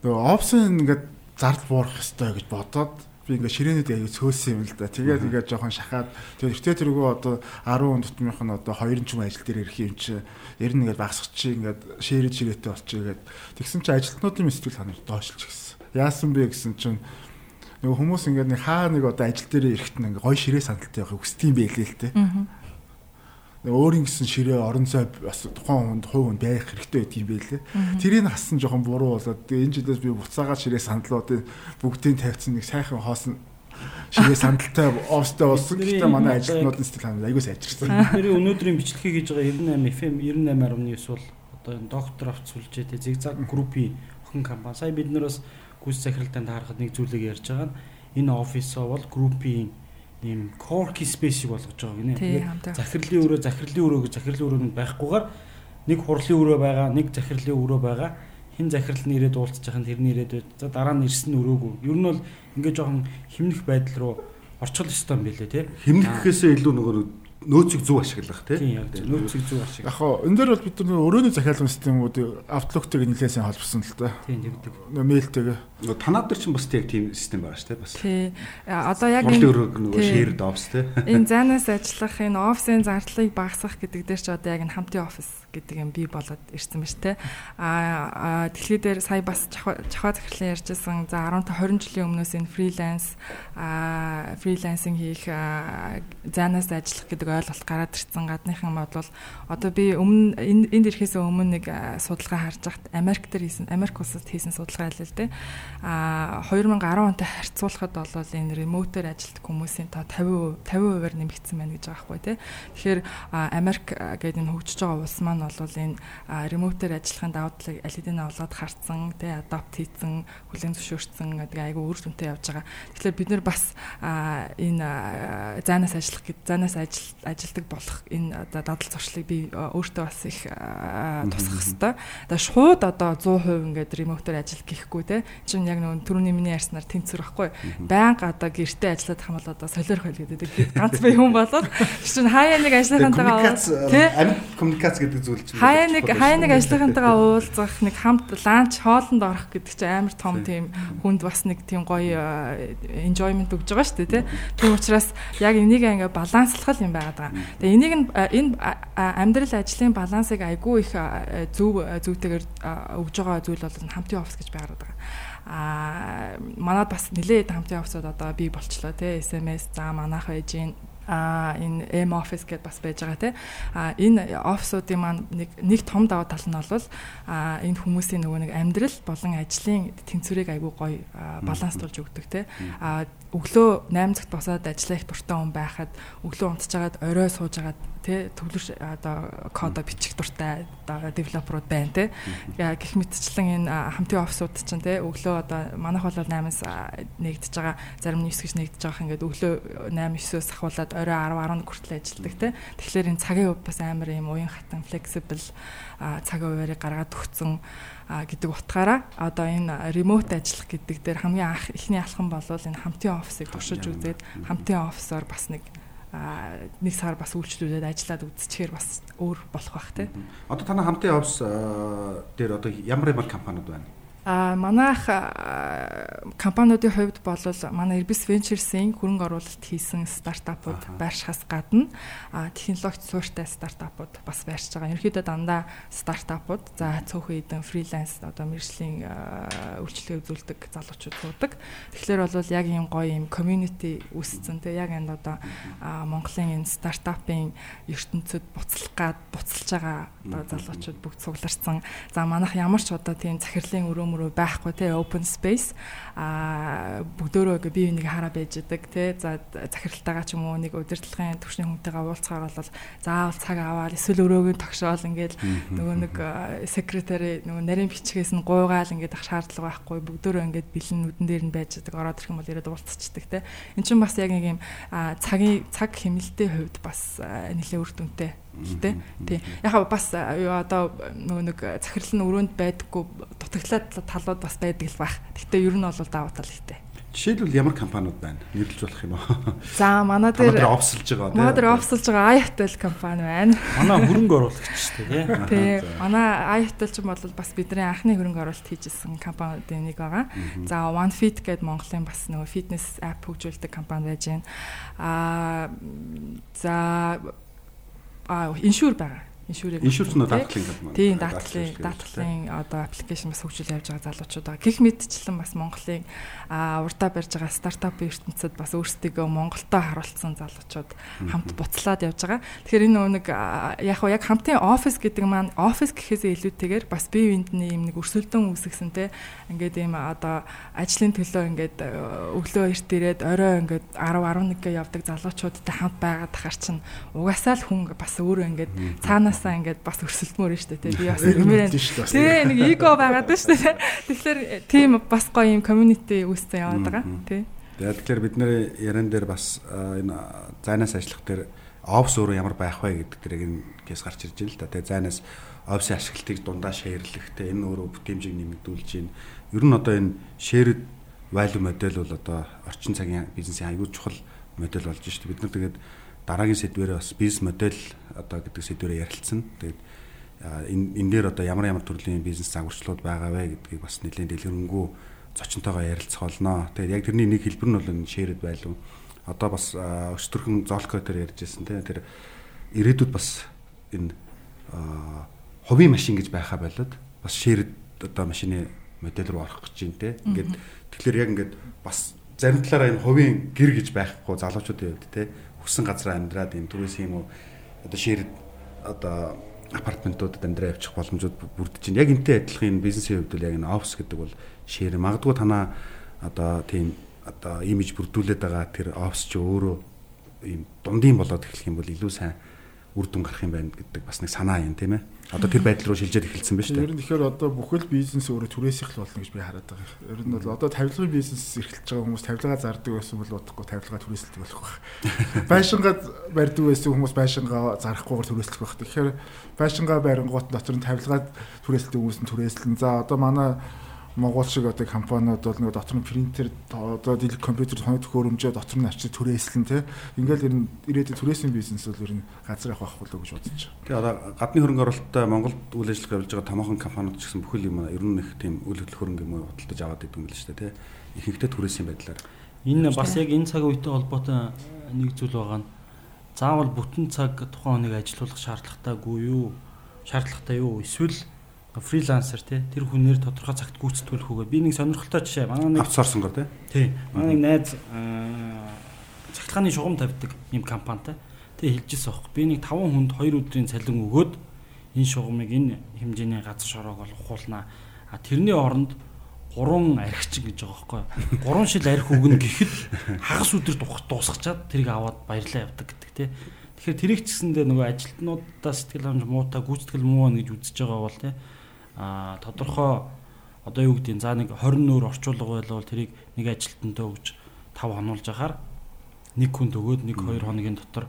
нөгөө опшн ингээд зардал буурах хэрэгтэй гэж бодоод би ингээ ширээнүүд аяг цөөсөн юм л да. Тэгээд ингээ жоохон шахаад тэгээд эртээ тэргөө одоо 10 дотмынх нь одоо 2 ч юм ажил дээр ирэх юм чи ер нь ингээ багсах чи ингээ ширээ ширээтэй болчих гээд тэгсэн чи ажилтнуудын сэтгэл санаа доошлж гисэн. Яасан бэ гэсэн чинь нөгөө хүмүүс ингээ нэг хаа нэг одоо ажил дээр ирэхэд ингээ гой ширээ сандалтай явах хүсдэм байлээ л те. Өөрийн гэсэн ширээ орон зай бас тухайн хүнд хувь хүн байх хэрэгтэй байдгийг байлээ. Тэрийг хассан жоохон буруу болоод энэ жилээс би буцаагаа ширээ сандлуудын бүгдийг тавьсан нэг сайхан хоосон ширээ сандалтай офстой болсон. Гэхдээ манай ажилтнуудын сэтгэл ханаа аягүй сайжирсан. Бидний өнөөдрийн бичлэгийг хийж байгаа 98 FM 98.9 бол одоо энэ доктор авц сүлжээтэй зигзаг группийн охин компани. Сая бид нар бас гүйс захиралтай харахад нэг зүйлийг ярьж байгаа нь энэ офисоо бол группийн ийм corky space болгож байгаа гинэ. Тэгээд захирлын өрөө захирлын өрөө гэж захирлын өрөө нь байхгүйгээр нэг хурлын өрөө байгаа, нэг захирлын өрөө байгаа. Хин захирал нь ирээд уулзж байгаа нь тэрний ирээд байд. За дараа нь ирсэн нь өрөөгүй. Ер нь бол ингээд жоохон химнэх байдал руу орчвол ёстой юм билэ тий. Химнэхээсээ илүү нөгөө нөөцийг зөв ашиглах тийм нөөцийг зөв ашиглах. Яг хоо энэ дээр бол бид нар өрөөний захиалгын системүүд Outlook-тэйг нэлээсэн холбосон л та. Тийм тэгдэг. Мэйлтэйг. Нөгөө танаад дээр чинь бас тийм тийм систем байгаа шүү дээ бас. Тий. Одоо яг энэ нөгөө shared office тий. Энэ заанаас ажиллах энэ офисын зардлыг багасгах гэдэг дээр ч одоо яг энэ хамтын офис гэдэг юм бий болоод ирсэн ба ш тэ. А дэлхий дээр сая бас жахаа захирлын ярьжсэн за 15 20 жилийн өмнөөс энэ фриланс а фрилансинг хийх заанаас ажиллах гэдэг ойлголт гараад ирсэн гадныхан бол одоо би өмнө энд ирэхээс өмнө нэг судалгаа харж байхад Америк дээр хийсэн Америк улсад хийсэн судалгаа байлаа л дээ. А 2010 онтой харьцуулахад бол энэ ремотоор ажилтдаг хүмүүсийн тоо 50 50%-аар нэмэгдсэн байна гэж байгаа байхгүй тий. Тэгэхээр Америк гэдэг энэ хөгжиж байгаа улс маань бол энэ ремотоор ажиллахын давуу талыг аль хэдийн олоод харцсан тий адапт хийцэн хүлэн зөвшөөрсөн гэдэг айгүй үр дүнтэй явж байгаа. Тэгэхээр бид нэр бас энэ заанаас ажиллах гэд заанаас ажил ажилдаг болох энэ дадал зуршлыг би өөртөө бас их тусах хэвээр. Тэгээ шууд одоо 100% ингээд ремотоор ажил гэхгүй те. Чин яг нөгөө түрүүний миний ярьснаар тэнцвэр байхгүй. Баянга одоо гэртээ ажиллаад хамбал одоо солиорох хэл гэдэг. Ганц бай хүн болоод чин хаяа нэг ажлынхантайгаа тий амьд коммуникац гэдэг зүйл чинь хаяа нэг хаяа нэг ажлынхантайгаа уулзах нэг хамт ланч хоолнд орох гэдэг чинь амар том тийм хүнд бас нэг тийм гоё enjoyment өгж байгаа шүү дээ тий. Тийм учраас яг энийг ингээ баланслах юм байгаа. Тэгээ энийг энэ амьдрал ажлын балансыг айгүй их зөв зөвтэйгээр өгж байгаа зүйл бол хамтын офис гэж байгаад байгаа а манад бас нэлээд хамтын офисод одоо би болчлоо те SMS за манайх байж гин а энэ M office гэдээ бас байж байгаа тий. А энэ офисуудын маань нэг нэг том даваа тал нь бол а энэ хүмүүсийн нөгөө нэг амьдрал болон ажлын тэнцвэрийг айгүй гоё баланслуулж өгдөг тий. А өглөө 8 цагт босоод ажиллах их дуртай хүн байхад өглөө унтчихагаад орой сууж агаад тий төвлөрч одоо кодо бичих дуртай одоо девелоперууд байна тий. Гэх мэтчлэн энэ хамтын офисууд чинь тий өглөө одоо манайх бол 8-аас нэгдэж байгаа зарим нь 9 гэж нэгдэж байгаа хэрэг өглөө 8-9-өөс ахуулаад орой 10 11 хүртэл ажилладаг тий. Тэгэхээр энэ цагийн хувьд бас амар юм уян хатан flexible цагийн хуваарийг гаргаад өгсөн гэдэг утгаараа одоо энэ ремоут ажиллах гэдэг дээр хамгийн анх эхний алхам бол энэ хамтын офисыг туршиж үзээд хамтын офисоор бас нэг нэг сар бас үйлчлүүлээд ажиллаад үзчихээр бас өөр болох бах тий. Одоо танай хамтын офис дээр одоо ямар ямар компаниуд байна? А манайх компаниудын хувьд бол манай Irbis Ventures-ийн хөрөнгө оруулалт хийсэн стартапууд байршихаас гадна технологич суурьтай стартапууд бас байршиж байгаа. Ерөнхийдөө дандаа стартапууд за цөөхөн хэдэн фриланс одоо мэржлийн үйлчлэгээ үзүүлдэг залуучууд суудаг. Тэгэхээр бол яг ийм гоё ийм community үүсцэн те яг энэ одоо Монголын энэ стартапын ертөнцид буцлах гад буцалж байгаа залуучууд бүгд цугларсан. За манайх ямар ч одоо тийм захирлын өрөө мөрөө байхгүй те open space. А бүгдөө ингээ бие биенийг хараа байж идэг те. За захиралтайгаа ч юм уу нэг удирдлагын төвчний хүнтэйгээ уулзахаар бол заавал цаг аваад эсвэл өрөөгийн тогшоол ингээл нөгөө нэг секретари нөгөө нарийн бичгээс нь гуйгаал ингээд ах шаардлага байхгүй. Бүгдөө ингээд бэлэн нүдэн дээр нь байж идэг. Ороод ирэх юм бол ирээд уулзчихдаг те. Эн чинь бас яг нэг юм цагийн цаг хэмнэлтийн хувьд бас нэлээд үр дүнтэй Тэ. Тий. Яг бас одоо нөгөө нэг захирал нь өрөөнд байдаггүй дутагдлаад талууд бас байдаг л баг. Гэхдээ ер нь бол даваа тал ихтэй. Жишээлбэл ямар компаниуд байна? Нэрлэж болох юм уу? За манай дээр офсолж байгаа тийм. Манай дээр офсолж байгаа iHotel компани байна. Манай хөрөнгө оруулагч шүү дээ тий. Манай iHotel ч юм бол бас бидний анхны хөрөнгө оруулалт хийжсэн компаниудын нэг байгаа. За OneFit гэдэг Монголын бас нөгөө фитнес апп хөгжүүлдэг компани байж байна. Аа за а иншүр байгаа. Иншүрийг иншүрч нь даатгалын компани. Тийм, даатгалын даатгалын одоо аппликейшн бас хөгжүүл явьж байгаа залуучууд байгаа. Гэх мэтчлэн бас Монголын урдаа барьж байгаа стартапын ертөнцид бас өөрсдийгөө Монголтой харуулсан залуучууд хамт буцлаад явж байгаа. Тэгэхээр энэ нэг яг яг хамтын офис гэдэг маань офис гэхээсээ илүүтэйгээр бас бие биендний юм нэг өрсөлдөөн үүсгэсэнтэй ингээд ийм одоо ажлын төлөө ингээд өглөө эрт ирээд орой ингээд 10 11-гээ явдаг залуучуудтай хамт байгаад тахаар чинь угаасаа л хүн бас өөрөө ингээд цаанаас угаасаа ингээд бас өрсөлдмөр нь шүү дээ. Би бас нэмэрэн. Тий, нэг эго байгаад байна шүү дээ. Тэгэхээр тийм бас гоё юм community үүссэн яваад байгаа. Тий. Тэгэхээр бид нэр яран дээр бас энэ зайнаас ажиллах дээр офс өөрөө ямар байх вэ гэдэг дэрэг кейс гарч ирж байна л да. Тэгээд зайнаас офисын ашиглалтыг дундаа шеэрлэх те энэ өөрөө бүтээмжийг нэмэгдүүлж байна. Ер нь одоо энэ shared value модель бол одоо орчин цагийн бизнесийн аягүй чухал модель болж шүү дээ. Бид нар тэгээд дараагийн сэдвэрээ бас бизнес модель одоо гэдэг сэдвэрээ ярилцсан. Тэгээд энэ энэ дээр одоо ямар ямар төрлийн бизнес загварчлууд байгаа вэ гэдгийг бас нэлээд дэлгэрэнгүй зочинтойгоо ярилцах болно. Тэгээд яг тэрний нэг хэлбэр нь бол энэ shared value. Одоо бас өчтөрхөн золко дээр ярьж байсан тийм тэр ирээдүйд бас энэ хувийн машин гэж байхаа болоод бас shared одоо машины модель руу орох гэж байна те. Ингээд тэгэхээр яг ингээд бас зарим талаараа энэ хувийн гэр гэж байхгүй залуучуудын хувьд те хүссэн газараа амьдраад энэ түрээс юм уу одоо шир одоо апартментуудад амьдраа явчих боломжууд бүрдэж байна. Яг энтэй адилхан энэ бизнесийн хувьд бол яг энэ офис гэдэг бол шир магадгүй танаа одоо тийм одоо имиж бүрдүүлээд байгаа тэр офис ч өөрөө ийм дундын болоод эхлэх юм бол илүү сайн үр дүн гарах юм байна гэдэг бас нэг санаа юм тийм ээ. Одоо тэр байдал руу шилжээд эхэлсэн байна шүү дээ. Ер нь тэгэхээр одоо бүхэл бизнес өөрөө түрээс эхэл болно гэж би хараад байгаа. Ер нь бол одоо тавилгын бизнес эрхэлж байгаа хүмүүс тавилгаа зардаг байсан бол удахгүй тавилгаа түрээсэлдэг болох байх. Байшингаа барьдаг байсан хүмүүс байшингаа зарахгүйгээр түрээслэх байх. Тэгэхээр байшингаа барингуут дотор нь тавилгаа түрээсэлдэг хүмүүс нь түрээслэн. За одоо манай Монгол шиг одоо компаниуд бол нэг дотор нь принтер одоо дийлэх компьютер тоног төхөөрөмжөө дотор нь авчиж түрээслэн тий. Ингээл ер нь ирээдүйн түрээсийн бизнес бол ер нь газар авах болоо гэж бодож байна. Тэгээ одоо гадны хөрөнгө оруулалттай Монголд үйл ажиллагаа явуулж байгаа томоохон компаниуд ч гэсэн бүхэл юм ер нь их тийм үйл хөдлөл хөрөнгө юм худалдаж аваад идэв юм л шүү дээ тий. Ихэнхдээ түрээсийн байдлаар. Энэ бас яг энэ цаг үетэй холбоотой нэг зүйл байгаа нь заавал бүтэн цаг тухайн хүнийг ажилуулах шаардлагатайгүй юу? Шаардлагатай юу? Эсвэл фрилансер тий тэр хүнээр тодорхой цагт гүйцэтгүүлэх үгээ би нэг сонирхолтой жишээ манай нэг авцсорсонгор тий тий манай нэг найз цахилгааны шугам тавьдаг ийм компанитай. Тэгээ хэлжсэн аахгүй. Би нэг 5 хүнд 2 өдрийн цалин өгөөд энэ шугамыг энэ хэмжээний газар шороог бол ухуулнаа. А тэрний оронд 3 архичин гэж байгаа байхгүй. 3 шил архи өгнө гэхэд хагас өдөр дуусгачаад тэрийг аваад баярлаа явдаг гэдэг тий. Тэгэхээр тэрийг ч гэсэндээ нөгөө ажилтнуудаа сэтгэл хангамж муутай гүйцэтгэл муу байна гэж үзэж байгаа бол тий. А тодорхой одоо юу гэдэг за нэг 20 нөр орчуулга байлбал тэрийг нэг ажилтнтай өгч 5 хонуулж ахаар нэг хүнд өгөөд нэг 2 хоногийн дотор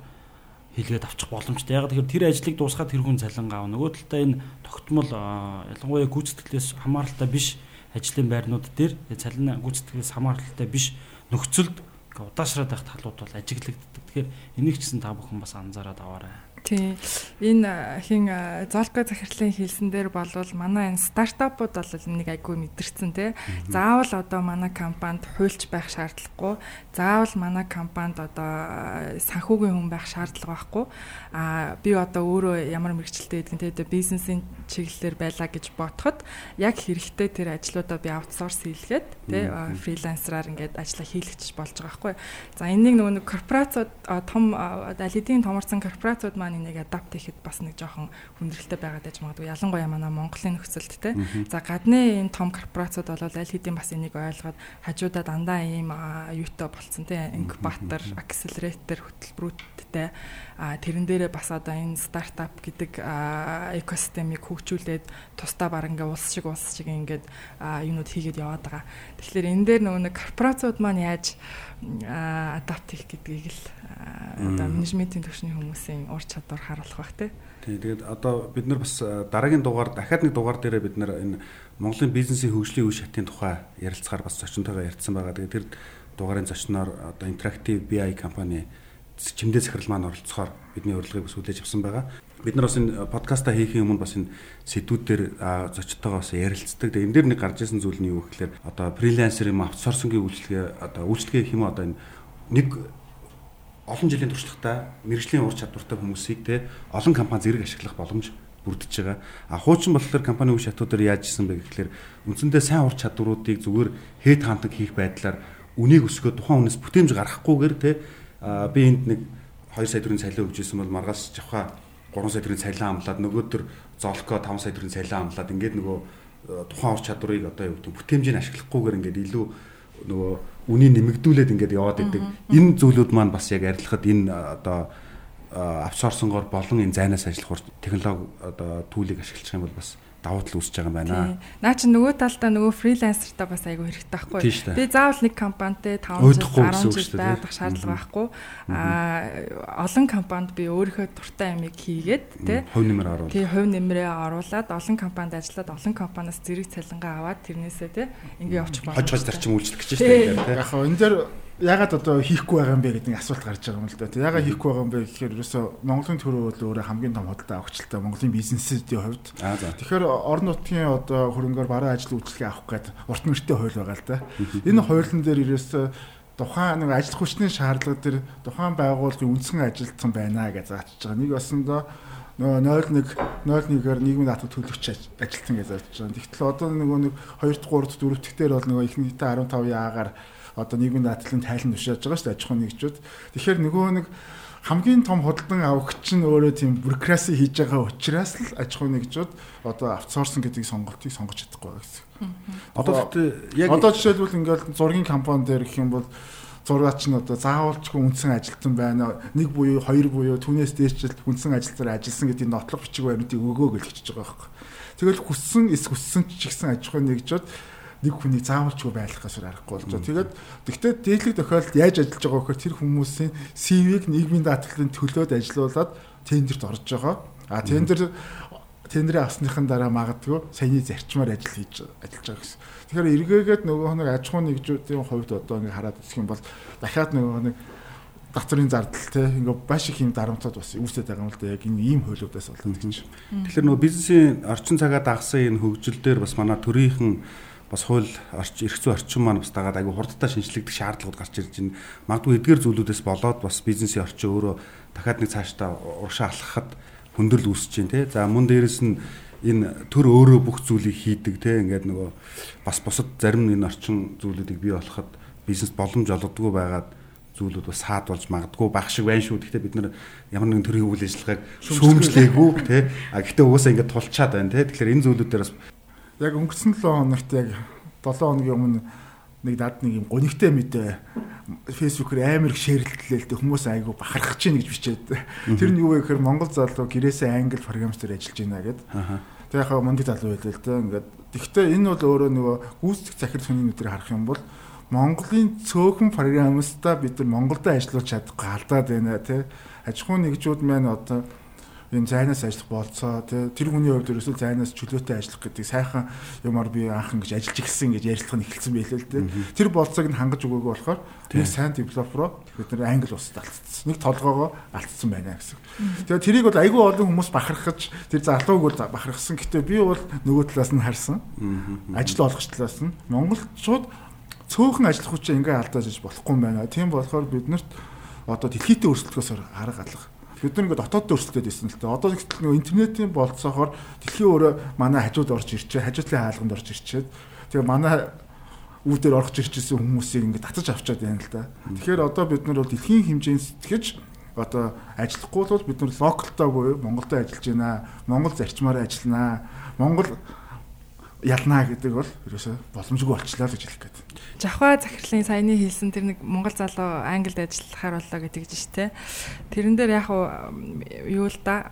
хийлгээд авчих боломжтой. Яг тэгэхээр тэр ажлыг дуусгаад тэр хүн цалингаа авна. Нөгөө талдаа энэ тогтмол ялангуяа гүйцэтгэлээс хамааралтай биш ажлын байрнууд дээр цалин гүйцэтгэлээс хамааралтай биш нөхцөлд удаашраад байх талууд бол ажиглагддаг. Тэгэхээр энийг ч гэсэн та бүхэн бас анзаараад аваарай. Тий. Энэ хин зоолгой захирлын хэлсэн дээр болвол манай энэ стартапууд бол нэг айгүй мэдэрсэн тий. Заавал одоо манай компанид хуульч байх шаардлагагүй. Заавал манай компанид одоо санхүүгийн хүн байх шаардлага байхгүй. Аа би одоо өөрөө ямар мэрэгчлэлтэй гэдгийг тий бизнесийн чиглэлээр байлаа гэж бодоход яг хэрэгтэй тэр ажлуудаа би аутсорс хийлгээд тий фрилансераар ингээд ажиллаа хийлгэж болж байгаа байхгүй. За энийг нөгөө нэг корпорациуд том аль хэдийн томорсон корпорациуд маань энийг адапт хийхэд бас нэг жоохон хүндрэлтэй байгаад байж магадгүй. Ялангуяа манай Монголын нөхцөлд те. За гадны энэ том корпорациуд бол аль хэдийн бас энийг ойлгоод хажуудаа дандаа ийм юутай болцсон те. Инкубатор, акселератор хөтөлбөрүүдтэй а тэрэн дээрээ бас одоо энэ стартап гэдэг экосистемийг хөгжүүлээд тусдаа баг ингээ улс шиг улс шиг ингээд юунууд хийгээд яваад байгаа. Тэгэхээр энэ дээр нөгөө нэг корпорациуд маань яаж адапт хийх гэдгийг л одоо менежментийн төвшний хүмүүсийн ур чадвар харуулах бах тий. Тэгээд одоо бид нар бас дараагийн дугаар дахиад нэг дугаар дээрээ бид нар энэ Монголын бизнесийн хөгжлийн үе шатын тухай ярилцахаар бас зочинтойгоо ярьсан байгаа. Тэгээд тэр дугаарын зочноор одоо Interactive BI компани чимдээ захирал маань оролцохоор бидний урилгыг бас хүлээж авсан байгаа. Бид нар бас энэ подкаста хийхийн өмнө бас энэ сэдвүүдээр зочдтойгоо бас ярилцдаг. Тэгээ энэ дээр нэг гарч ирсэн зүйл нь юу гэхээр одоо фрилансер юм аутсорсингийн үйлчлэгээ одоо үйлчлэгээ хэм одоо энэ нэг олон жилийн туршлагатай мэрэгжлийн ур чадвартай хүмүүсийг те олон компани зэрэг ашиглах боломж бүрдэж байгаа. А хуучин болохоор компани үе шатуудаар яаж исэн бэ гэхээр үндсэндээ сайн ур чадваруудыг зүгээр хэд хандаг хийх байдлаар үнийг өсгөө тухайн хүнээс бүтээмж гаргахгүйгээр те би энд нэг 2 сая төгрөгийн цалин өгч ирсэн бол маргаас жавха 3 сая төгрөгийн цалин амлаад нөгөөдөр золко 5 сая төгрөгийн цалин амлаад ингээд нөгөө тухайн ур чадварыг одоо юу гэдэг бүтээмжийг ашиглахгүйгээр ингээд илүү нөгөө үнийг нэмэгдүүлээд ингээд яваад идэг. Энэ зүйлүүд маань бас яг арилахад энэ одоо авсорсонгоор болон энэ зайнаас ажиллах технологи одоо түүлийг ашиглах юм бол бас давуу тал үүсэж байгаа юм байна. Наа чи нөгөө талдаа нөгөө фрилансертаа бас айгүй хэрэгтэй байхгүй. Би заавал нэг компанитай 5 жил 10 жил байх шаардлага байхгүй. Аа олон компанид би өөрийнхөө дуртай амиг хийгээд тий хувь нэмэр оруулаад тий хувь нэмрээ оруулаад олон компанид ажиллаад олон компаниас зэрэг цалингаа аваад тэрнээсээ тий ингээ явчих болно. Хож хож зарчим үйлчлэх гэж байна тий. Яг хаа энэ дээр ягаад одоо хийхгүй байгаа юм бэ гэдэг асуулт гарч байгаа юм л да. Ягаад хийхгүй байгаа юм бэ гэхээр ерөөсөө Монголын төрөө өөрөө хамгийн том худалдаа авахчлаа Монголын бизнесийн хувьд. Тэгэхээр орон нутгийн одоо хөрөнгөөр бараа ажил үйлчлэгээ авах гээд урт нэртэй хууль байгаа л да. Энэ хуулийн дээр ерөөсөө тухайн нэг ажил хүчний шаардлага дээр тухайн байгууллагын үндсэн ажилтсан байна гэж заачж байгаа. Нэг басандаа нөгөө 01 01-ээр нийгмийн даатгал төлөвч ажилтсан гэж заачж байгаа. Тэгтэл одоо нөгөө нэг 2 3 4 дэх дээр бол нөгөө их нийтээ 15 яагаар одоо нийгмийн даатгалын тайлан тушааж байгаа шүү дээ аж ахуйн нэгжүүд. Тэгэхээр нөгөө нэг хамгийн том худалдан авахч нь өөрөө тийм бюрокраси хийж байгаа учраас л аж ахуйн нэгжүүд одоо аутсорсон гэдэг сонголтыг сонгож чадахгүй байгаа гэсэн. Одоо яг одоо жишээлбэл ингээл зургийн компани дээр гэх юм бол зураач нь одоо заавалчгүй үндсэн ажилтан байна. Нэг буюу хоёр буюу түүнээс дээшчл үндсэн ажилтнаар ажилласан гэдэг нотлох бичиг баримтыг өгөө гэж хэлчихэж байгаа байхгүй. Тэгэл хүссэн эс хүссэн ч гэсэн аж ахуйн нэгжүүд нэг хүнийг заавалчгүй байлгах гэсэн аргагүй болж байгаа. Тэгээд тэгтээ дээдлэг тохиолдолд яаж ажиллаж байгаа гэхээр тэр хүмүүсийн CV-г нийгмийн даатгалын төлөөд ажилуулад тендерт орж байгаа. А тендер тендерээ авсныхан дараа магадгүй саяны зарчмаар ажил хийж ажиллаж байгаа гэсэн. Тэгэхээр эргээгээд нөгөө нэг аж ахуйн нэгжүүдийн хувьд одоо ингээ хараад үзэх юм бол дахиад нөгөө нэг датрын зардал те ингээ баш их юм дарамтууд бас үүсэж байгаа юм л да яг энэ ийм хуулиудаас болоод гэж. Тэгэхээр нөгөө бизнесийн орчин цагаа дагсан энэ хөгжил дээр бас манай төрийнхэн бас хууль орч эрх зүйн орчин маань бас дагаад аягүй хурдтай шинжлэгдэх шаардлагууд гарч ирж байна. Магадгүй эдгээр зүйлүүдээс болоод бас бизнесийн орчин өөрөө дахиад нэг цаашдаа урагшаа алхахад хүндрэл үүсэж байна те. За мөн дээрэс нь энэ төр өөрөө бүх зүйлийг хийдэг те. Ингээд нөгөө бас бусад зарим энэ орчин зүйлүүдийг бий болоход бизнес боломж олгодгүй байгаад зүйлүүд бас саад болж магадгүй байх шиг байна шүү. Гэхдээ бид нар ямар нэгэн төрлийн үйл ажиллагааг шүүмжлээгүй тий. А гэхдээ угаасаа ингээд тулчаад байна тий. Тэгэхээр энэ зүйлүүдээр бас яг өнгөрсөн 7 хоногт яг 7 хоногийн өмнө нэг над нэг юм гонигтай мэдээ фэйсбүүкээр амар их дээ. Хүмүүс айгу бахархаж чинь гэж бичээд. Тэр нь юу вэ гэхээр Монгол залуу гэрээсээ англи програмчдэр ажиллаж байна гэд. Тэгээ яхаа мундаг залуу байлаа л дээ. Ингээд тэгвэл энэ бол өөрөө нөгөө гүйцэтгэх захирал хүний нүдээр харах юм бол Монголын цөөхөн программистаа бид нар Монголд ажиллаж чадахгүй алдаад байна тий. Аж ахуйн нэгжүүд маань одоо энэ зайнаас ажиллах болцоо тэр хүний хувьд ерөөсөө зайнаас чөлөөтэй ажиллах гэдэг сайхан юмар би анх ингэж ажиллаж ирсэн гэж ярилцлага нь эхэлсэн байлээ л тий тэр болцоог нь хангаж өгөөгүй болохоор нэг сайн девелопероо бид нар англи улсад алдсан нэг толгоогоо алдсан байна гэсэн. Тэгээ тэрийг бол айгүй олон хүмүүс бахархаж тэр залууг бол бахархсан. Гэтэ би бол нөгөө талаас нь харсан. Ажил олгогч талаас нь монголчууд цөөхөн ажиллах хүчээ ингээ алдаж иж болохгүй юм байна. Тийм болохоор биднэрт одоо дэлхийдээ өрсөлдөхөөс арга алга бид нар ингээд дотоод өөрчлөлтөд байсан л та. Одоо нэгтэл нэг интернетийн болцоохоор дэлхийн өөрөө манай хажууд орж ирчээ, хажуудлын хаалганд орж ирчээд тэгээ манай үүдээр орж ирчихсэн хүмүүсийг ингээд татаж авчаад байна л да. Тэгэхээр одоо бид нар бол дэлхийн хэмжээнд сэтгэж одоо ажиллахгүй бол бид нар локалтай буюу Монголд ажиллаж байна. Монгол зарчмаар ажилланаа. Монгол ялнаа гэдэг бол ерөөсө боломжгүй болчлаа л гэж хэлэх гээд. Жавха захирлын саяны хэлсэн тэр нэг Монгол залуу Англид ажиллахаар боллоо гэдэг чинь те. Тэрэн дээр яг юу л да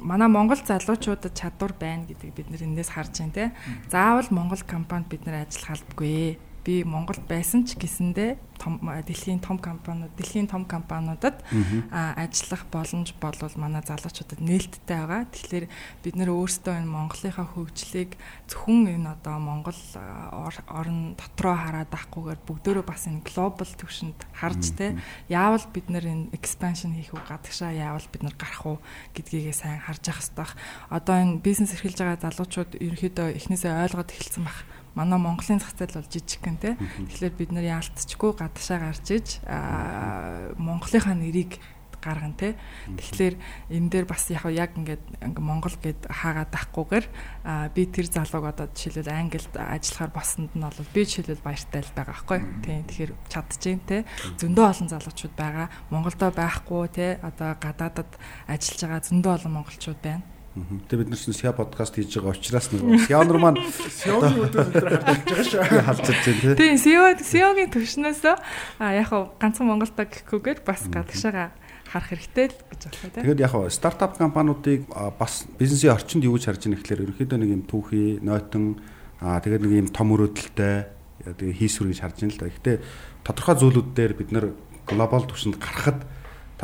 манай Монгол залуучуудад чадвар байна гэдгийг бид нэр эндээс харж байна те. Заавал Монгол компанид бид нар ажиллах албагүй би Монголд байсан ч гэсэндээ том дэлхийн том компаниуд дэлхийн том компаниудад ажиллах боломж болвол манай залуучуудад нээлттэй байгаа. Тэгэхээр бид нэр өөрсдөө энэ Монголынхаа хөгжлийг зөвхөн энэ одоо Монгол орн дотроо хараад ахгүйгээр бүгдөө бас энэ глобал түвшинд харж тэ яавал бид нэр энэ expansion хийх үү гадагшаа яавал бид нар гарах уу гэдгийгээ сайн харж ах хэрэгтэй. Одоо энэ бизнес эрхэлж байгаа залуучууд ерөнхийдөө эхнээсээ ойлгоод эхэлсэн баг манай Монголын зах зээл бол жижигхэн тий. Тэгэхээр бид нар яалтчгүй гадагшаа гарч иж Монголынхаа нэрийг гаргана тий. Тэгэхээр энэ дээр бас яг яг ингээд Монгол гэд хаагаад ахгүйгээр би тэр залууг одоо жишээлбэл Англид ажиллахаар босонд нь бол би жишээлбэл баяртай л байгаа байхгүй тий. Тэгэхээр чадчихээн тий. Зөндөө олон залуучууд байгаа. Монголдо байхгүй тий. Одоо гадаадад ажиллаж байгаа зөндөө олон монголчууд байна Тэгээ бид нар чинь SEO подкаст хийж байгаа учраас нэг нар маань SEO-гийн өдөр өдөр харж байгаа шүү. Халж байгаа тийм. Тийм SEO SEO-гийн төвшнөөс а яг хав ганцхан Монголда гэхгүйгээр бас гадагшаага харах хэрэгтэй л гэж байна тийм. Тэгээд яг хав стартап компаниудыг бас бизнесийн орчинд юу гэж харж байгаа гэхээр ерөнхийдөө нэг юм түүхий, нойтон аа тэгээд нэг юм том өрөөдөлтэй тэгээ хийсвэр гэж харж байна л да. Гэхдээ тодорхой зүйлүүд дээр бид нар глобал түвшинд гарахад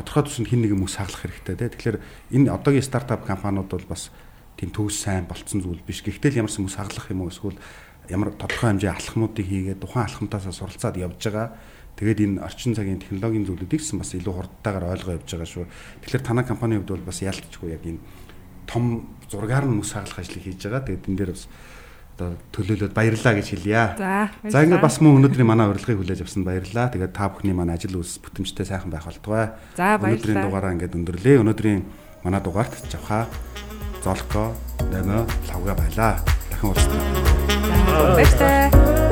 тодорхой тусанд хин нэг юм ус хаглах хэрэгтэй тий. Тэгэхээр энэ одоогийн стартап компаниуд бол бас тийм төгс сайн болцсон зүйл биш. Гэхдээ л ямарсан ус хаглах юм уу эсвэл ямар тодорхой хэмжээ алхмуудыг хийгээд тухайн алхамтаасаа суралцаад явж байгаа. Тэгээд энэ орчин цагийн технологийн зүйлүүдийг ч бас илүү хурдтайгаар ойлгоо явж байгаа шүү. Тэгэхээр танай компанийн хувьд бол бас ялцчихгүй яг энэ том зургаар нь ус хаглах ажлыг хийж байгаа. Тэгээд энэ дээр бас одоо төлөөлөд баярлаа гэж хэлье. За. За ингээд бас мөн өнөөдрийн манай урилгыг хүлээж авсанд баярлалаа. Тэгээд та бүхний манай ажил үйлс бүтэмжтэй сайхан байх болтугай. За баярлалаа. Өнөөдрийн дугаараа ингээд өндөрлөө. Өнөөдрийн манай дугаарт жавха золко нэмэ лавга байлаа. Дахин уулзлаа. За баярлалаа.